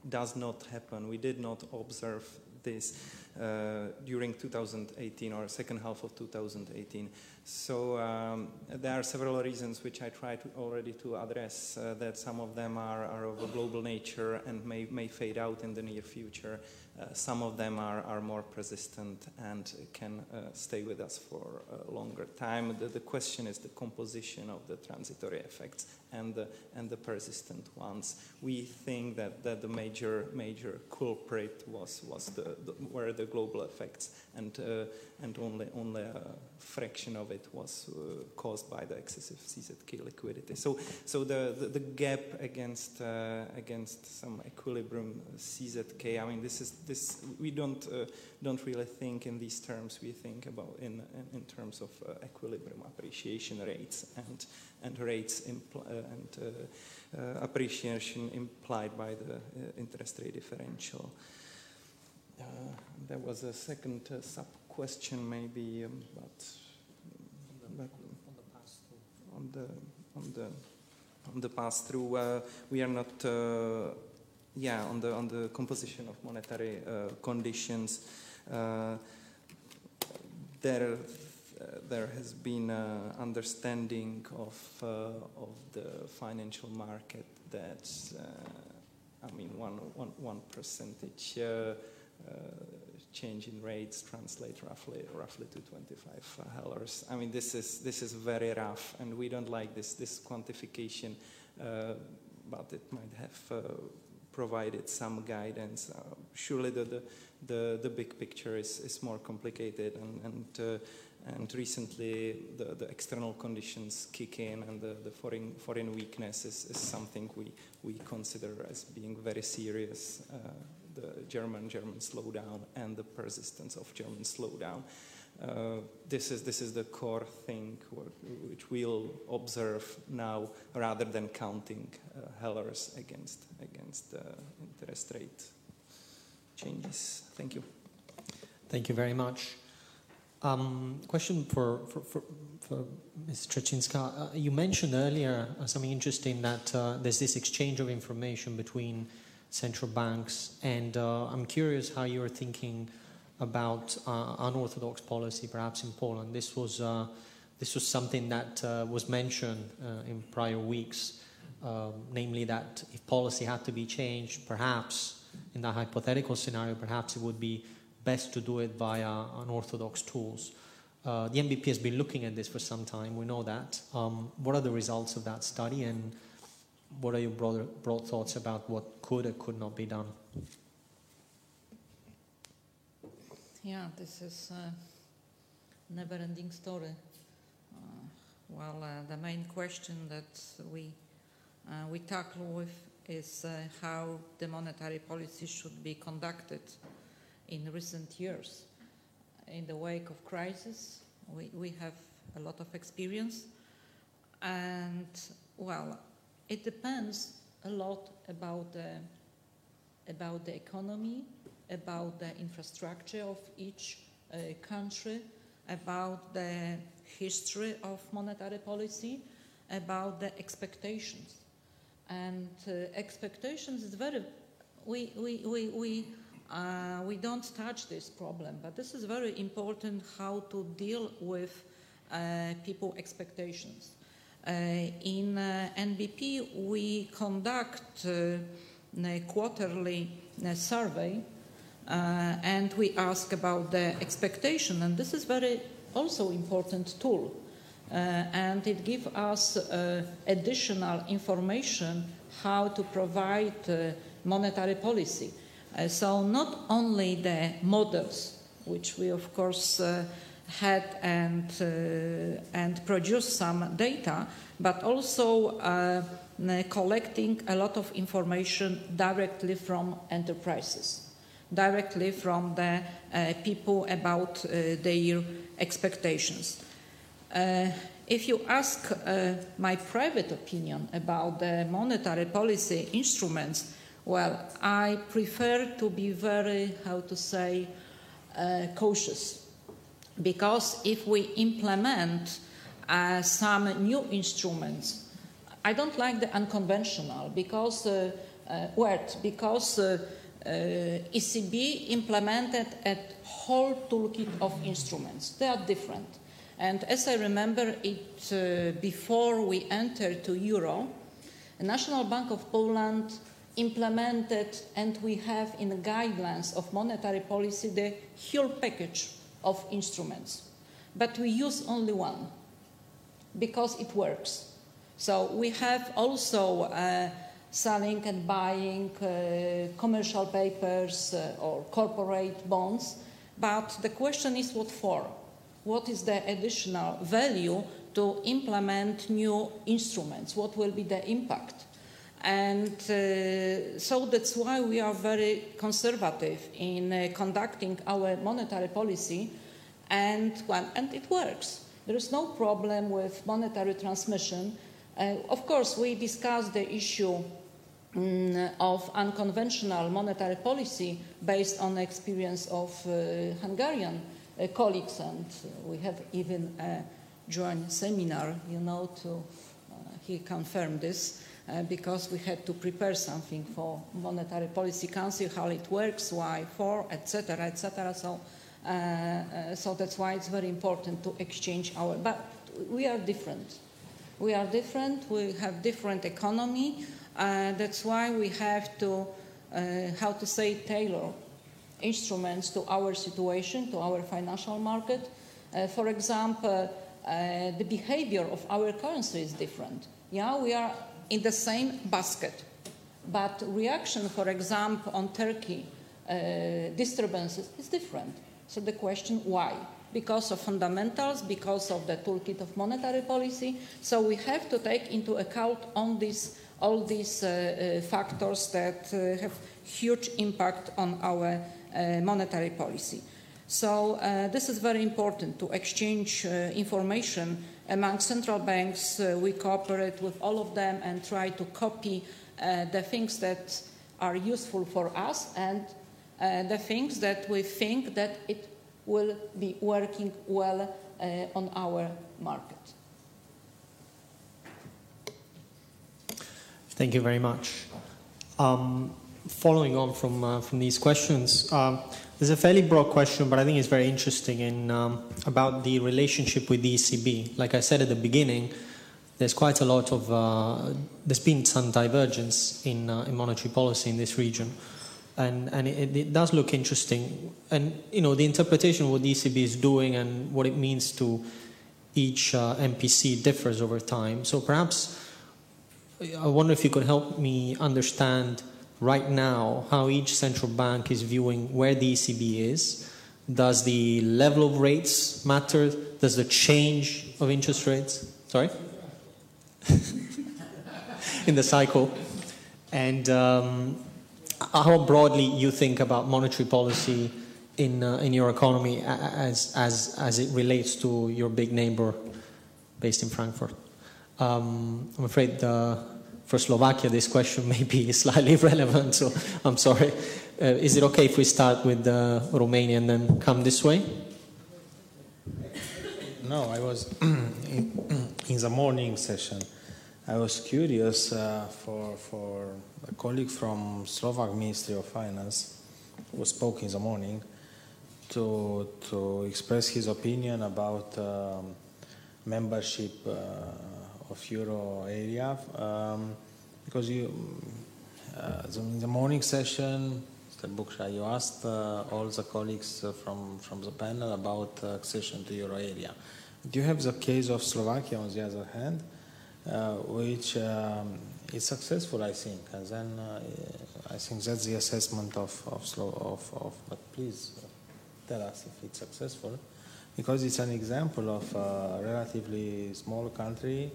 does not happen. We did not observe this uh, during 2018 or second half of 2018. So um, there are several reasons which I tried to already to address. Uh, that some of them are, are of a global nature and may, may fade out in the near future. Uh, some of them are, are more persistent and can uh, stay with us for a longer time. The, the question is the composition of the transitory effects and the, and the persistent ones. We think that, that the major, major culprit was, was the, the, were the global effects, and, uh, and only, only a fraction of it was uh, caused by the excessive CZK liquidity. So, so the, the, the gap against, uh, against some equilibrium CZK, I mean, this is, this, we don't, uh, don't really think in these terms. We think about in, in, terms of uh, equilibrium appreciation rates and, and rates uh, and uh, uh, appreciation implied by the interest rate differential. there was a second sub question, maybe, um, but on the on the on the pass through, uh, we are not. Uh, yeah, on the on the composition of monetary uh, conditions, there uh, there has been an understanding of, uh, of the financial market that, uh, I mean, one, one, one percentage change in rates translate roughly roughly to 25 uh, hellers. I mean, this is this is very rough, and we don't like this this quantification, uh, but it might have uh, provided some guidance. surely the, the the the big picture is is more complicated, and and and recently the, the external conditions kick in and the, the foreign, foreign weakness is, is something we, we consider as being very serious. Uh, the German German slowdown and the persistence of German slowdown. Uh, this is this is the core thing which we'll observe now, rather than counting uh, hellers against against uh, interest rate changes. Thank you. Thank you very much. Um, question for, for, for, for Ms. Trzecińska. Uh, you mentioned earlier uh, something interesting that uh, there's this exchange of information between central banks, and uh, I'm curious how you're thinking about uh, unorthodox policy, perhaps in Poland. This was, uh, this was something that was mentioned in prior weeks, um, namely that if policy had to be changed, perhaps in that hypothetical scenario, perhaps it would be best to do it via unorthodox tools. Uh, the NBP has been looking at this for some time, we know that. Um, what are the results of that study, and what are your broad, broad thoughts about what could or could not be done? Yeah, this is a never ending story. Uh, well, uh, the main question that we, uh, we tackle with is uh, how the monetary policy should be conducted in recent years. In the wake of crisis, we, we have a lot of experience. And, well, it depends a lot about the, about the economy, about the infrastructure of each uh, country, about the history of monetary policy, about the expectations. And uh, expectations is very, we, we, we, we uh, we don't touch this problem, but this is very important how to deal with uh, people expectations. Uh, in uh, NBP, we conduct uh, a quarterly survey and we ask about the expectation, and this is very also important tool. and it gives us additional information how to provide monetary policy. Uh, so not only the models, which we of course uh, had and, uh, and produced some data, but also uh, collecting a lot of information directly from enterprises, directly from the uh, people about uh, their expectations. if you ask my private opinion about the monetary policy instruments, well, I prefer to be very, how to say, uh, cautious because if we implement uh, some new instruments, I don't like the unconventional because uh, uh, word because uh, uh, ECB implemented a whole toolkit of instruments. They are different. And as I remember it uh, before we entered to euro, the National Bank of Poland implemented and we have in the guidelines of monetary policy the whole package of instruments. But we use only one because it works. So we have also uh, selling and buying uh, commercial papers uh, or corporate bonds. But the question is what for? What is the additional value to implement new instruments? What will be the impact? And uh, so that's why we are very conservative in uh, conducting our monetary policy, and, well, and it works. There is no problem with monetary transmission. Uh, of course, we discussed the issue um, of unconventional monetary policy based on the experience of uh, Hungarian uh, colleagues, and we have even a joint seminar, you know, to uh, he confirmed this. Uh, because we had to prepare something for monetary policy council, how it works, why for, etc., etc. So, uh, uh, so that's why it's very important to exchange our. But we are different. We are different. We have different economy. Uh, that's why we have to, uh, how to say, tailor instruments to our situation, to our financial market. for example, the behavior of our currency is different. Yeah, we are in the same basket. But reaction, for example, on Turkey uh, disturbances is different. So the question, why? Because of fundamentals, because of the toolkit of monetary policy. So we have to take into account on this, all these uh, uh, factors that uh, have huge impact on our uh, monetary policy. So uh, this is very important to exchange information among central banks, uh, we cooperate with all of them and try to copy uh, the things that are useful for us and uh, the things that we think that it will be working well uh, on our market. Thank you very much. Um, following on from uh, from these questions. Um, there's a fairly broad question, but I think it's very interesting in, um, about the relationship with the ECB. Like I said at the beginning, there's quite a lot of, uh, there's been some divergence in, uh, in monetary policy in this region. And, and it, it, does look interesting. And, you know, the interpretation of what the ECB is doing and what it means to each uh, MPC differs over time. So perhaps I wonder if you could help me understand right now how each central bank is viewing where the ECB is. Does the level of rates matter? Does the change of interest rates? Sorry? in the cycle. And um, how broadly you think about monetary policy in, uh, in your economy as, as, as it relates to your big neighbor based in Frankfurt. Um, I'm afraid the for Slovakia, this question may be slightly irrelevant, so I'm sorry. Uh, is it okay if we start with uh, Romania and then come this way? No, I was in, in, the morning session. I was curious uh, for, for a colleague from Slovak Ministry of Finance who spoke in the morning to, to express his opinion about um, membership uh, of euro area um, because you uh, in the morning session Mr. Buksha, you asked uh, all the colleagues uh, from, from the panel about uh, accession to euro area. Do you have the case of Slovakia on the other hand, uh, which um, is successful, I think, and then uh, I think that's the assessment of of, Slo- of, of but please tell us if it's successful, because it's an example of a relatively small country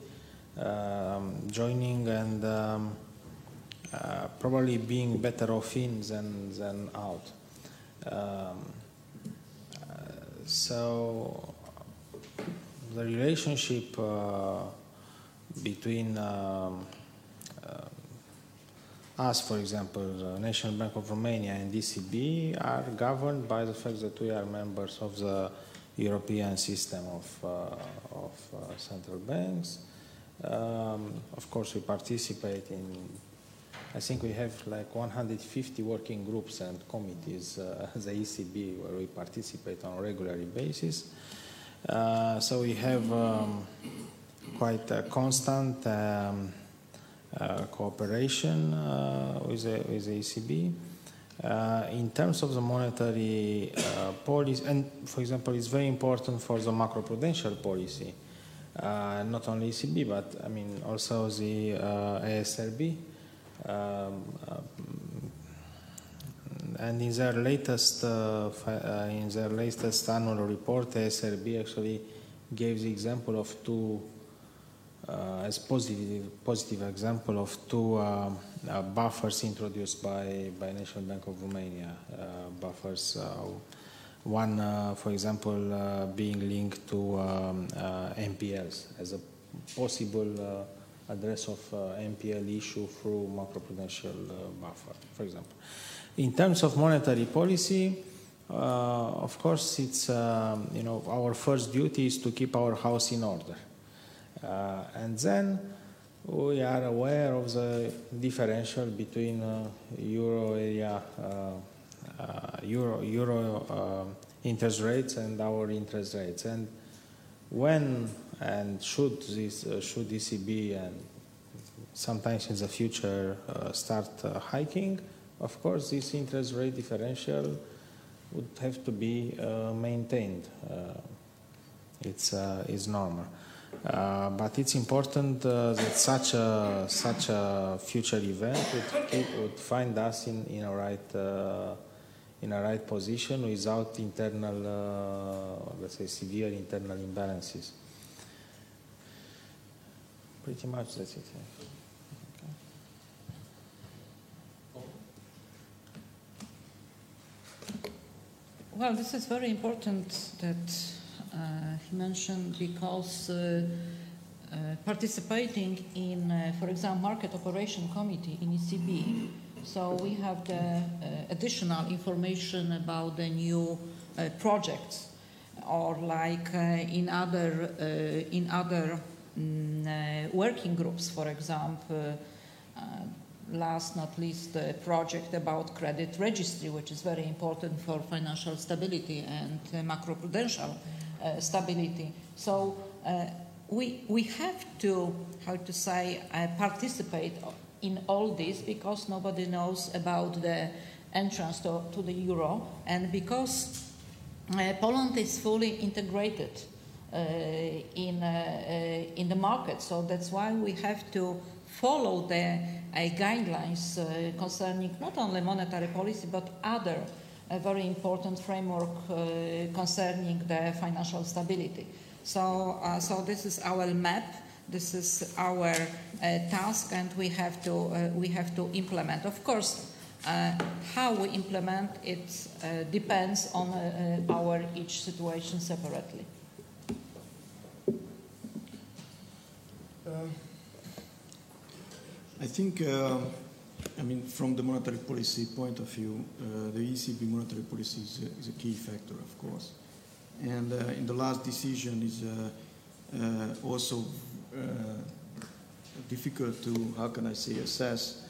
joining and um, uh, probably being better off in than, than out. Um, uh, so the relationship uh, between um, uh, us, for example, National Bank of Romania and ECB are governed by the fact that we are members of the European system of, uh, of central banks. Um, of course, we participate in, I think we have like 150 working groups and committees, uh, the ECB, where we participate on a regular basis. Uh, so we have um, quite a constant um, uh, cooperation uh, with, the, with the ECB. Uh, in terms of the monetary uh, policy, and for example, it's very important for the macroprudential policy, uh, not only ECB, but I mean also the uh, ESRB. Um, and in their latest in their latest annual report, ESRB actually gave the example of two uh, as positive positive example of two uh, uh, buffers introduced by by National Bank of Romania buffers. One, for example, being linked to um, NPLs as a possible address of NPL issue through macroprudential buffer, for example. In terms of monetary policy, uh, of course, it's you know our first duty is to keep our house in order. Uh, and then we are aware of the differential between uh, euro area uh, euro euro interest rates and our interest rates and when and should this uh, should ECB and sometimes in the future uh, start uh, hiking, of course this interest rate differential would have to be maintained. it's is normal. Uh, but it's important uh, that such a such a future event would, would find us in, in a right uh, in a right position without internal uh, let's say severe internal imbalances. Pretty much that's it. Well, this is very important that uh, he mentioned because uh, uh, participating in, for example, Market Operation Committee in ECB, so we have the additional information about the new projects or like in other in other mm, working groups, for example, last not least the project about credit registry, which is very important for financial stability and uh, macroprudential uh, stability. So uh, we, we have to, how to say, uh, participate in all this because nobody knows about the entrance to, to the euro and because uh, Poland is fully integrated uh, in, uh, in the market. So that's why we have to follow the guidelines concerning not only monetary policy but other a very important framework uh, concerning the financial stability. So, uh, so this is our map. This is our uh, task, and we have to we have to implement. Of course, uh, how we implement it uh, depends on uh, our each situation separately. I think I mean, from the monetary policy point of view, uh, the ECB monetary policy is a, is a, key factor, of course. And uh, in the last decision is uh, uh also uh, difficult to, how can I say, assess.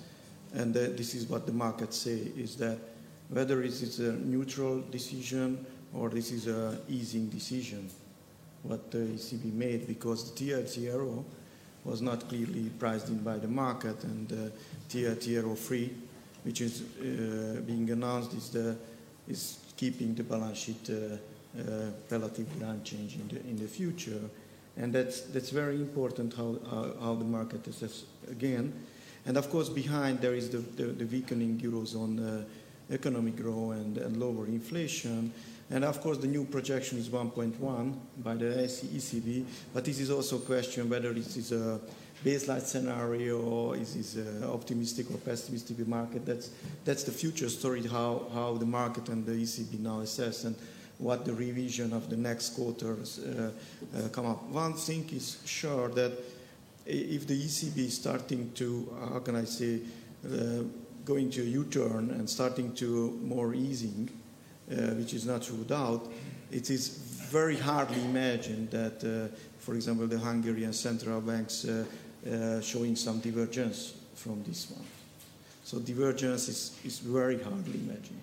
And this is what the markets say, is that whether it is a neutral decision or this is a easing decision, what the ECB made, because the TLTRO was not clearly priced in by the market, and uh, TLTRO free, which is uh, being announced, is the is keeping the balance sheet uh, uh, relatively unchanged in the in the future, and that's that's very important how how, the market assesses again, and of course behind there is the the, the weakening eurozone uh, economic growth and, and lower inflation. And of course, the new projection is 1.1 by the ECB, but this is also a question whether this is a baseline scenario or is this optimistic or pessimistic market. That's, that's the future story, how, how the market and the ECB now assess. And what the revision of the next quarters uh, uh, come up. One thing is sure that if the ECB is starting to, how can I say, going to a U-turn and starting to more easing, uh, which is not ruled out, it is very hardly imagined that, for example, the Hungarian central banks showing some divergence from this one. So divergence is, is very hardly imagined.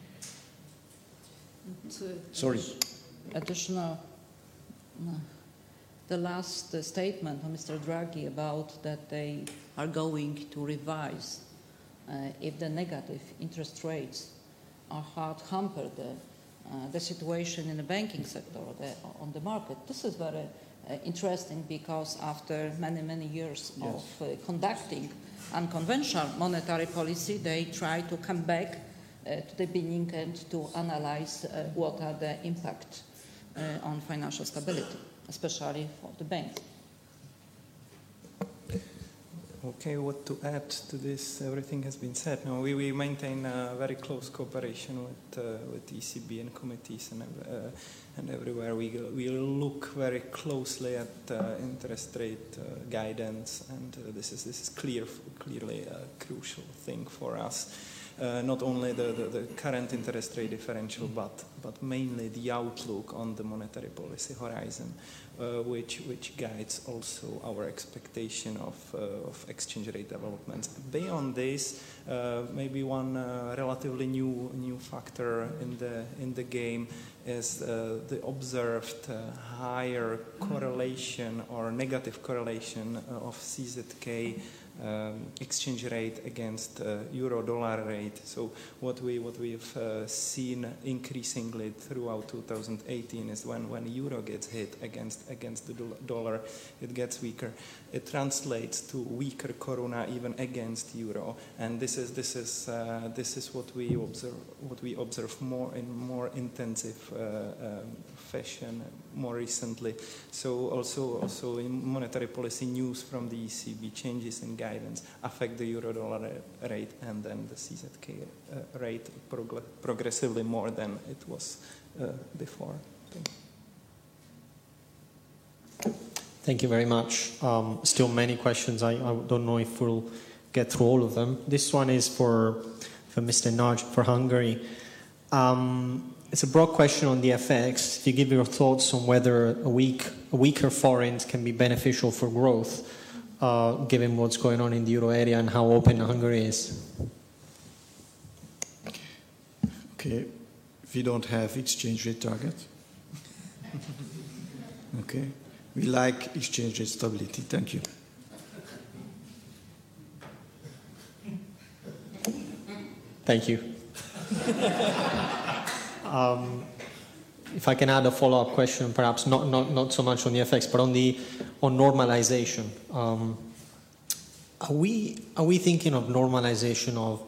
Sorry. Additional, uh, the last uh, statement of Mr. Draghi about that they are going to revise uh, if the negative interest rates are hard hamper the, uh, the situation in the banking sector the, on the market. This is very uh, interesting because after many, many years Yes. of uh, conducting unconventional monetary policy, they try to come back uh, to the beginning and to analyze uh, what are the impact uh, on financial stability, especially for the banks. Okay, what to add to this? Everything has been said. No, we, we maintain a very close cooperation with uh, with ECB and committees and uh, and everywhere. We we look very closely at uh, interest rate guidance, and this is this is clear clearly a crucial thing for us. Uh, not only the, the, the current interest rate differential, but but mainly the outlook on the monetary policy horizon uh, which which guides also our expectation of uh, of exchange rate developments. Beyond this, uh, maybe one uh, relatively new new factor in the in the game is uh, the observed higher correlation or negative correlation of CZK um, exchange rate against uh, euro dollar rate. So what we what we've uh, seen increasingly throughout 2018 is when when euro gets hit against against the dollar, it gets weaker. It translates to weaker koruna even against euro, and this is this is uh, this is what we observe what we observe more in more intensive uh, um, fashion more recently. So also also in monetary policy news from the ECB changes in guidance affect the euro dollar rate and then the CZK uh, rate prog- progressively more than it was uh, before. Thank you. Thank you very much. Um, still many questions. I, I don't know if we'll get through all of them. This one is for, for Mr. Nagy for Hungary. Um, it's a broad question on the FX. If you give your thoughts on whether a weak, a weaker forint can be beneficial for growth, uh, given what's going on in the euro area and how open Hungary is. Okay, we don't have exchange rate target. okay, we like exchange rate stability. Thank you. Thank you. um, if I can add a follow-up question, perhaps not, not, not so much on the FX, but on the on normalization. Um, are we are we thinking of normalization of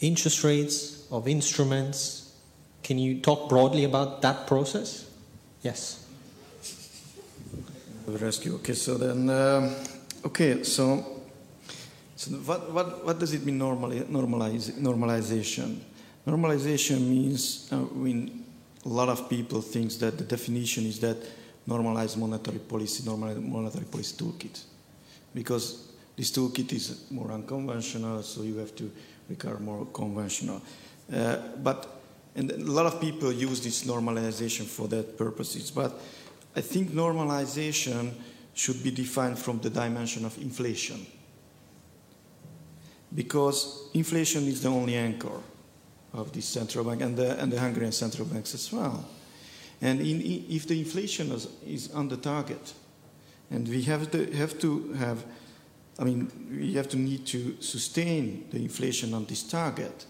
interest rates of instruments? Can you talk broadly about that process? Yes. Rescue. Okay, so then, um, okay, so, so what, what, what does it mean normali- normalize, normalization? Normalization means uh, when a lot of people think that the definition is that normalized monetary policy, normalized monetary policy toolkit, because this toolkit is more unconventional, so you have to regard more conventional. Uh, but and a lot of people use this normalization for that purposes, but I think normalization should be defined from the dimension of inflation. Because inflation is the only anchor of the central bank and the, and the Hungarian central banks as well. And in, if the inflation is, is on the target, and we have to have, to have, I mean, we have to need to sustain the inflation on this target,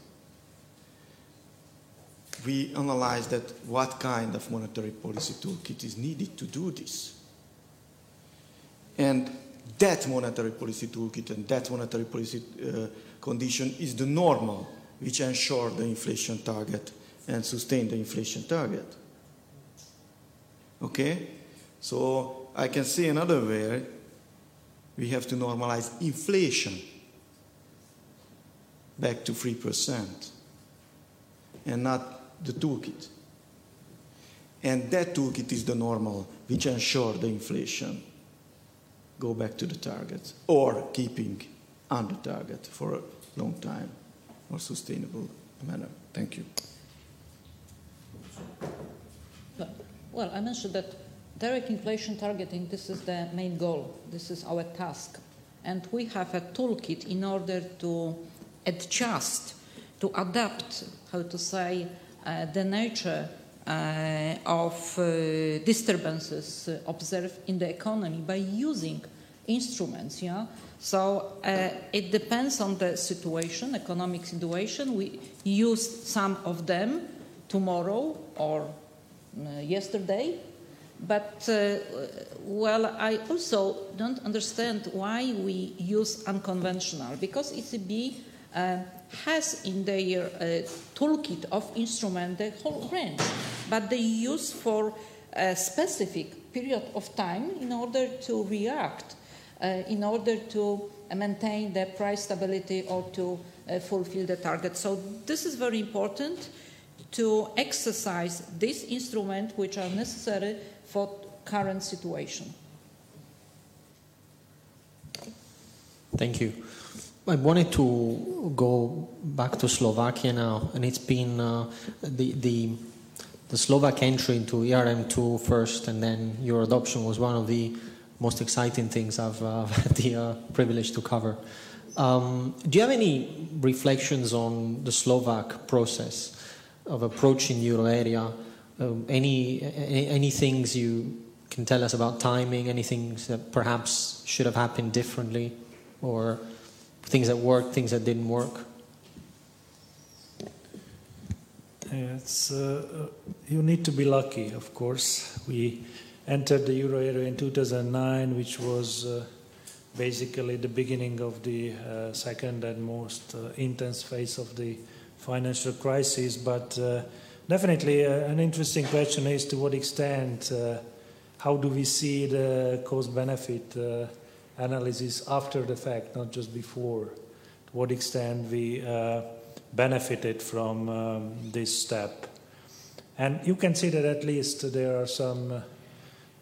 we analyze that what kind of monetary policy toolkit is needed to do this. And that monetary policy toolkit and that monetary policy uh, condition is the normal which ensure the inflation target and sustain the inflation target. Okay? So I can say another way, we have to normalize inflation back to 3% and not the toolkit. And that toolkit is the normal which ensure the inflation go back to the target or keeping the target for a long time or sustainable manner. Thank you. Well, I mentioned that direct inflation targeting, this is the main goal. This is our task. And we have a toolkit in order to adjust, to adapt, how to say, uh, the nature uh, of uh, disturbances observed in the economy by using instruments. Yeah. So uh, it depends on the situation, economic situation. We use some of them tomorrow or uh, yesterday. But, uh, well, I also don't understand why we use unconventional, because ECB uh, has in their uh, toolkit of instruments the whole range, but they use for a specific period of time in order to react, uh, in order to maintain the price stability or to uh, fulfill the target. So this is very important to exercise these instruments which are necessary for current situation. Thank you. I wanted to go back to Slovakia now, and it's been uh, the, the, the Slovak entry into ERM2 first, and then your adoption was one of the most exciting things I've uh, had the uh, privilege to cover. Um, do you have any reflections on the Slovak process? of approaching euro area. Um, any, any, any things you can tell us about timing? Any things that perhaps should have happened differently, or things that worked, things that didn't work? It's, uh, you need to be lucky, of course. We entered the euro area in 2009, which was uh, basically the beginning of the uh, second and most uh, intense phase of the financial crisis. But uh, definitely, uh, an interesting question is to what extent, uh, how do we see the cost benefit analysis after the fact, not just before? To what extent we benefited from um, this step? And you can see that at least there are some.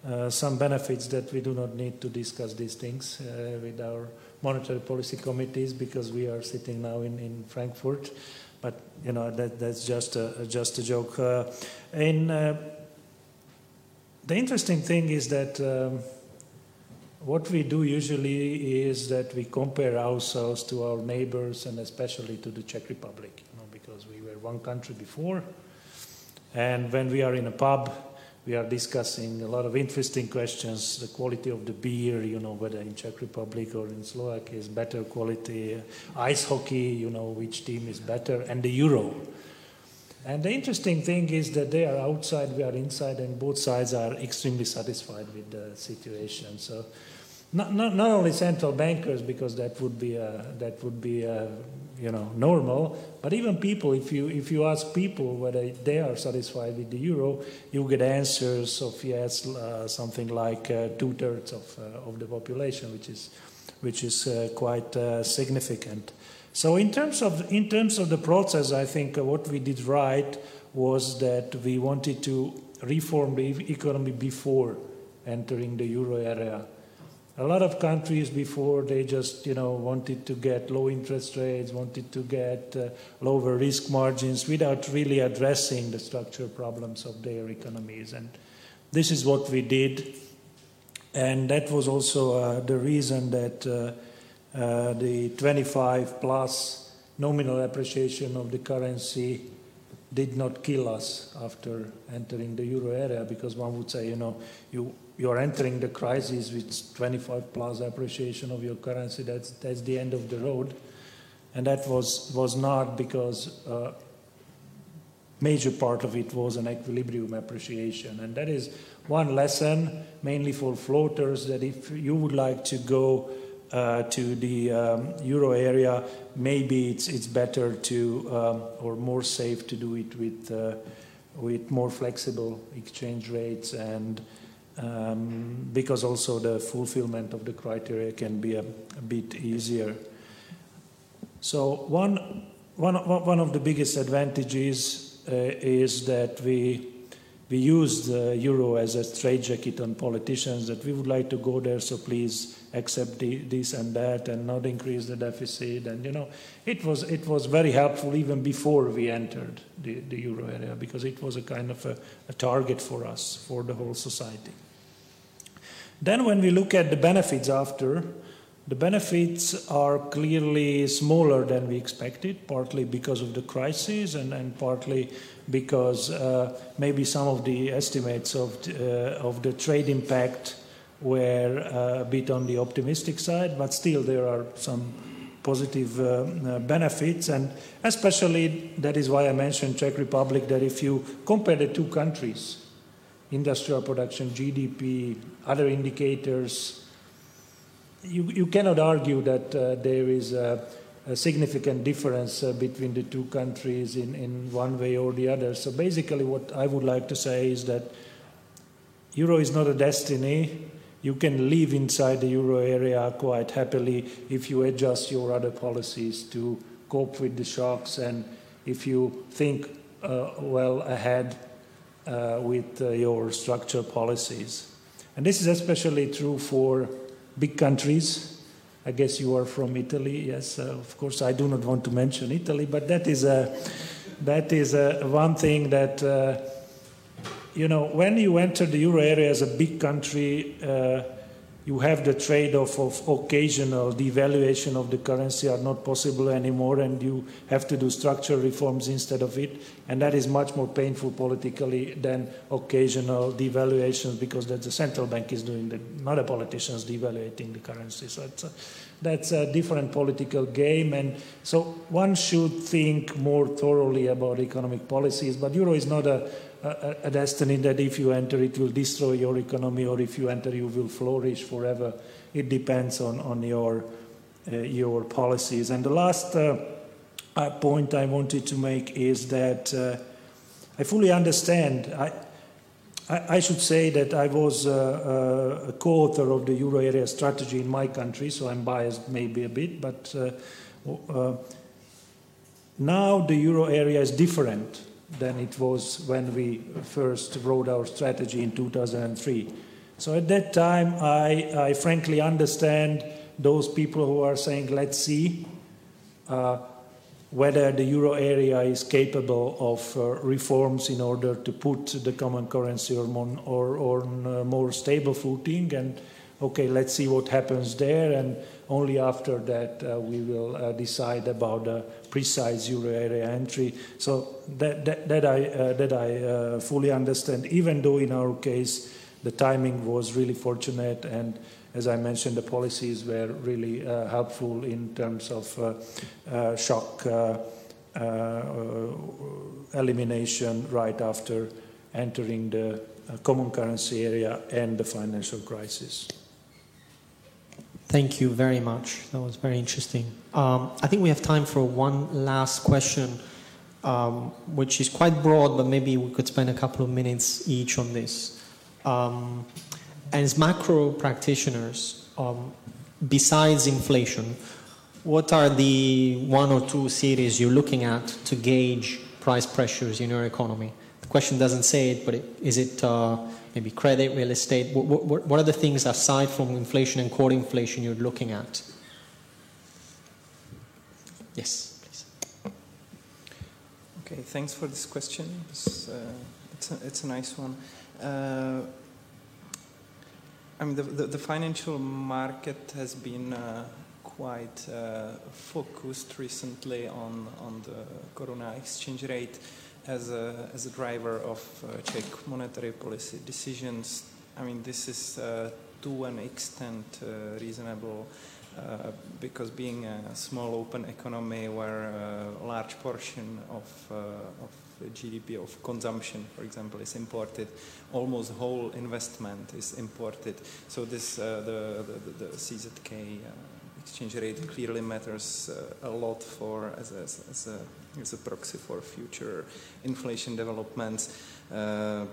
Uh, some benefits that we do not need to discuss these things uh, with our monetary policy committees because we are sitting now in, in Frankfurt but you know that that's just a just a joke. Uh, and uh, the interesting thing is that um, what we do usually is that we compare ourselves to our neighbors and especially to the Czech Republic, you know, because we were one country before, and when we are in a pub we are discussing a lot of interesting questions. The quality of the beer, you know, whether in Czech Republic or in Slovakia is better quality. Ice hockey, you know, which team is better, and the euro. And the interesting thing is that they are outside, we are inside, and both sides are extremely satisfied with the situation. So, not, not, not only central bankers, because that would be a, that would be a, you know normal but even people if you if you ask people whether they are satisfied with the euro you get answers of yes uh, something like uh, two-thirds of, uh, of the population which is which is uh, quite uh, significant. So in terms of in terms of the process i think uh, what we did right was that we wanted to reform the economy before entering the euro area a lot of countries before they just you know wanted to get low interest rates wanted to get uh, lower risk margins without really addressing the structural problems of their economies. And this is what we did. And that was also uh, the reason that uh, uh the 25 plus nominal appreciation of the currency did not kill us after entering the euro area because one would say you know you you're entering the crisis with 25 plus appreciation of your currency, that's, that's the end of the road. And that was, was not because uh, major part of it was an equilibrium appreciation. And that is one lesson, mainly for floaters, that if you would like to go uh, to the um, euro area, maybe it's, it's better to, um, or more safe to do it with, uh, with more flexible exchange rates and um, because also the fulfillment of the criteria can be a, a bit easier. So one, one, one of the biggest advantages uh, is that we we used the euro as a straitjacket on politicians that we would like to go there, so please accept the, this and that and not increase the deficit. And you know, it was it was very helpful even before we entered the, the euro area because it was a kind of a, a target for us for the whole society. Then, when we look at the benefits after, the benefits are clearly smaller than we expected, partly because of the crisis and, and partly because uh, maybe some of the estimates of, uh, of the trade impact were uh, a bit on the optimistic side, but still there are some positive uh, uh, benefits. And especially that is why I mentioned Czech Republic, that if you compare the two countries, industrial production, GDP, other indicators, you, you cannot argue that uh, there is a, a significant difference uh, between the two countries in, in one way or the other. So basically, what I would like to say is that euro is not a destiny. You can live inside the euro area quite happily if you adjust your other policies to cope with the shocks and if you think uh, well ahead uh, with uh, your structural policies. And this is especially true for big countries. I guess you are from Italy. Yes, uh, of course, I do not want to mention Italy, but that is a, that is a, one thing that, uh, you know, when you enter the euro area as a big country, uh, you have the trade-off of occasional devaluation of the currency are not possible anymore and you have to do structural reforms instead of it. And that is much more painful politically than occasional devaluations because that the central bank is doing the not the politicians devaluating the currency. So a, that's a different political game. And so one should think more thoroughly about economic policies but euro is not a a, a, destiny that if you enter it will destroy your economy or if you enter you will flourish forever. It depends on, on your, uh, your policies. And the last uh, uh point I wanted to make is that uh, I fully understand. I, I, I, should say that I was uh, uh, a co author of the euro area strategy in my country, so I'm biased maybe a bit, but now the euro area is different than it was when we first wrote our strategy in 2003. So at that time, I, I frankly understand those people who are saying, let's see uh, whether the euro area is capable of uh, reforms in order to put the common currency on, on a more stable footing. And okay, let's see what happens there. And only after that, uh, we will uh, decide about the precise euro area entry. So that, that, that I, uh, that I uh, fully understand, even though in our case the timing was really fortunate and as I mentioned, the policies were really uh, helpful in terms of shock elimination right after entering the common currency area and the financial crisis. Thank you very much. That was very interesting. Um, I think we have time for one last question, um, which is quite broad, but maybe we could spend a couple of minutes each on this. Um, as macro practitioners, um, besides inflation, what are the one or two series you're looking at to gauge price pressures in your economy? The question doesn't say it, but it, is it uh, maybe credit, real estate? What, what, what, are the things aside from inflation and core inflation you're looking at? Yes, please. Okay, thanks for this question. It's, uh, it's, a, it's a nice one. Uh, I mean, the, the, the, financial market has been uh, quite uh, focused recently on, on the koruna exchange rate as a, as a driver of uh, Czech monetary policy decisions. I mean, this is uh, to an extent uh, reasonable uh, because being a small open economy where a large portion of, uh, of GDP of consumption, for example, is imported, almost whole investment is imported. So this uh, the, the, the CZK exchange rate clearly matters uh, a lot for as a, as a, as a proxy for future inflation developments. Uh,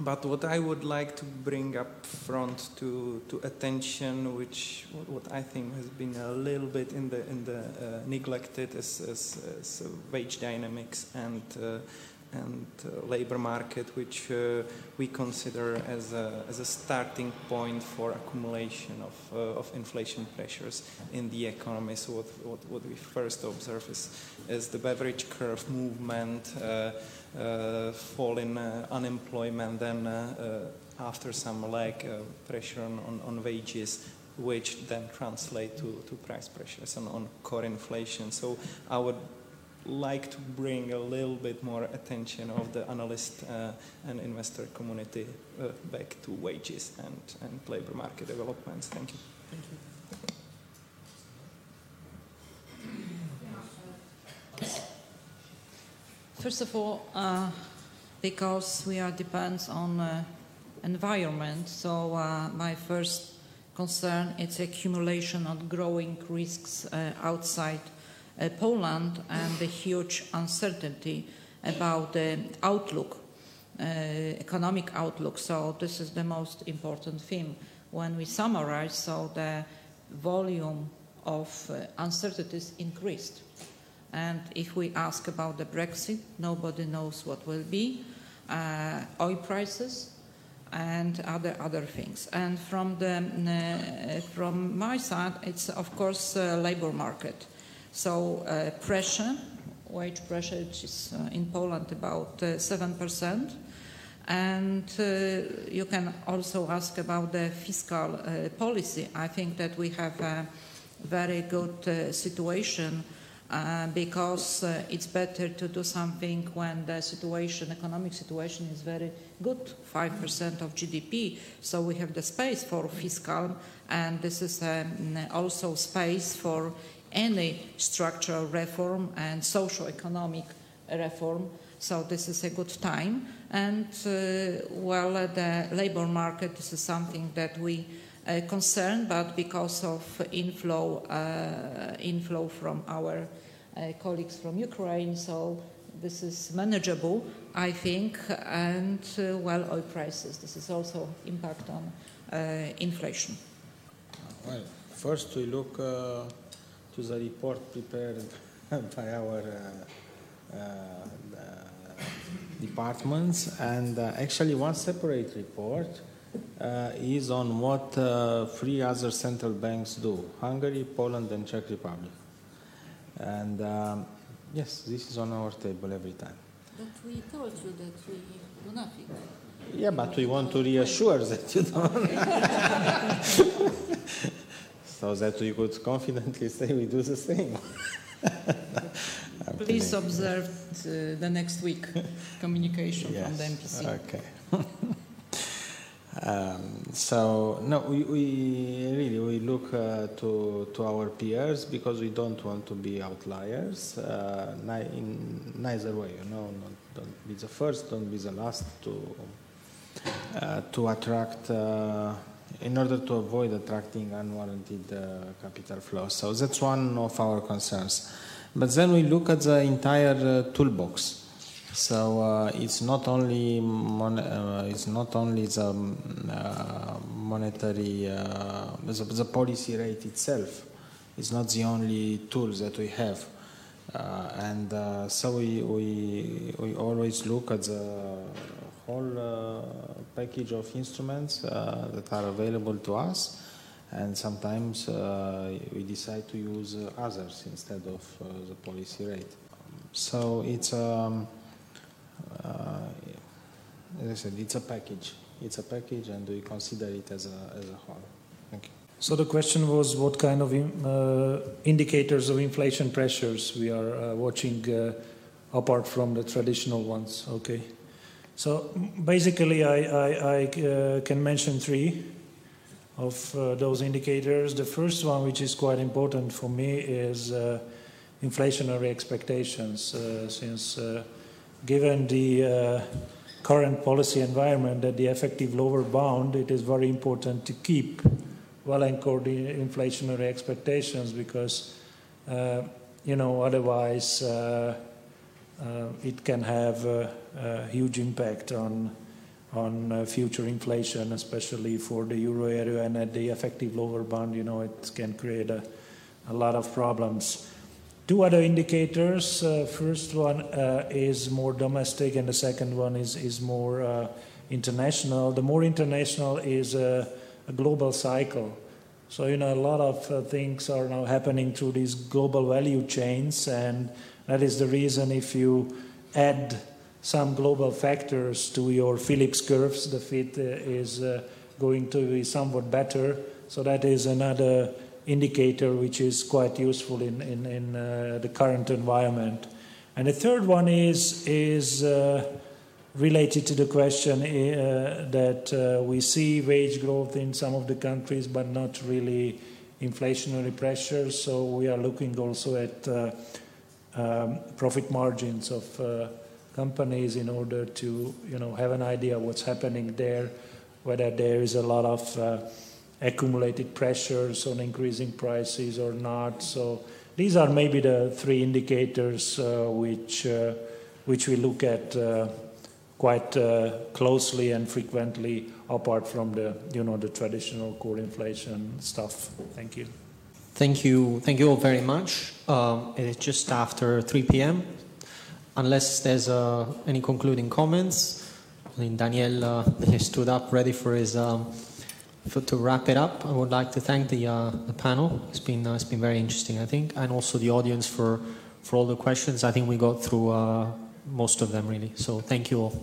but what I would like to bring up front to, to attention, which what I think has been a little bit in the in the uh, neglected, is, is, is, wage dynamics and uh, and uh, labor market, which uh, we consider as a, as a starting point for accumulation of, uh, of inflation pressures in the economy. So what, what, what we first observe is, is the Beveridge curve movement, uh, uh, fall in uh, unemployment, then after some lag, pressure on, on, on wages, which then translate to, to price pressures on, on core inflation. So would like to bring a little bit more attention of the analyst uh, and investor community uh, back to wages and, and labor market developments. Thank you. Thank you. First of all, uh, because we are depends on uh, environment, so uh, my first concern is accumulation of growing risks uh, outside Poland and the huge uncertainty about the outlook, uh, economic outlook. So this is the most important theme when we summarize. So the volume of uh, uncertainties increased. And if we ask about the Brexit, nobody knows what will be. Uh, oil prices, and other other things. And from the uh, from my side, it's of course uh, labor market. So uh, pressure, wage pressure, which is uh, in Poland about uh, seven percent. And uh, you can also ask about the fiscal policy. I think that we have a very good situation uh, because uh, it's better to do something when the situation, economic situation is very good, 5% of GDP. So we have the space for fiscal, and this is um, also space for any structural reform and socio-economic reform. So this is a good time. And uh, well, uh, the labor market this is something that we uh, concern, but because of inflow, uh, inflow from our uh, colleagues from Ukraine, so this is manageable, I think. And uh, well, oil prices. This is also impact on inflation. Well, first we look to the report prepared by our uh, uh, departments, and uh, actually one separate report is on what three other central banks do: Hungary, Poland, and Czech Republic. And um, yes, this is on our table every time. But we told you that we do nothing. Yeah, but we want to reassure that you don't. so that we could confidently say we do the same. Please observe uh, the next week communication yes. from the MPC. Okay. um, so no, we, we, really we look uh, to to our peers because we don't want to be outliers. Uh, in neither way, you know, not, don't be the first, don't be the last to uh, to attract uh, in order to avoid attracting unwarranted uh, capital flows. So that's one of our concerns. But then we look at the entire uh, toolbox. So uh, it's not only mon- uh, it's not only the um, uh, monetary uh, the, the, policy rate itself. It's not the only tools that we have. and so we, we, we always look at the whole uh, package of instruments uh, that are available to us and sometimes uh, we decide to use others instead of the policy rate. So it's um, as I said, it's a package. It's a package, and we consider it as a as a whole. Thank you. So the question was, what kind of uh, indicators of inflation pressures we are uh, watching uh, apart from the traditional ones? Okay. So basically, I, I, I uh, can mention three of uh, those indicators. The first one, which is quite important for me, is uh, inflationary expectations. Uh, since, uh, given the uh, current policy environment, that the effective lower bound, it is very important to keep well anchored inflationary expectations because, you know, otherwise it can have a, a, huge impact on on uh, future inflation, especially for the euro area and at the effective lower bound. You know, it can create a, a lot of problems. Two other indicators. Uh, first one uh, is more domestic, and the second one is is more uh, international. The more international is a, a, global cycle. So you know a lot of uh, things are now happening through these global value chains, and that is the reason if you add some global factors to your Phillips curves, the fit uh, is uh, going to be somewhat better. So that is another indicator which is quite useful in, in, in uh, the current environment. And the third one is, is uh, related to the question uh, that uh, we see wage growth in some of the countries, but not really inflationary pressures. So we are looking also at um, profit margins of uh, companies in order to you know, have an idea what's happening there, whether there is a lot of accumulated pressures on increasing prices or not. So these are maybe the three indicators uh, which uh, which we look at uh, quite uh, closely and frequently, apart from the you know the traditional core inflation stuff. Thank you. Thank you. Thank you all very much. Um, it is just after 3 p.m. Unless there's uh, any concluding comments, I mean, Daniel uh, stood up ready for his. Um, for, to wrap it up, I would like to thank the, uh, the panel. It's been, uh, it's been very interesting, I think, and also the audience for, for all the questions. I think we got through uh, most of them, really. So thank you all.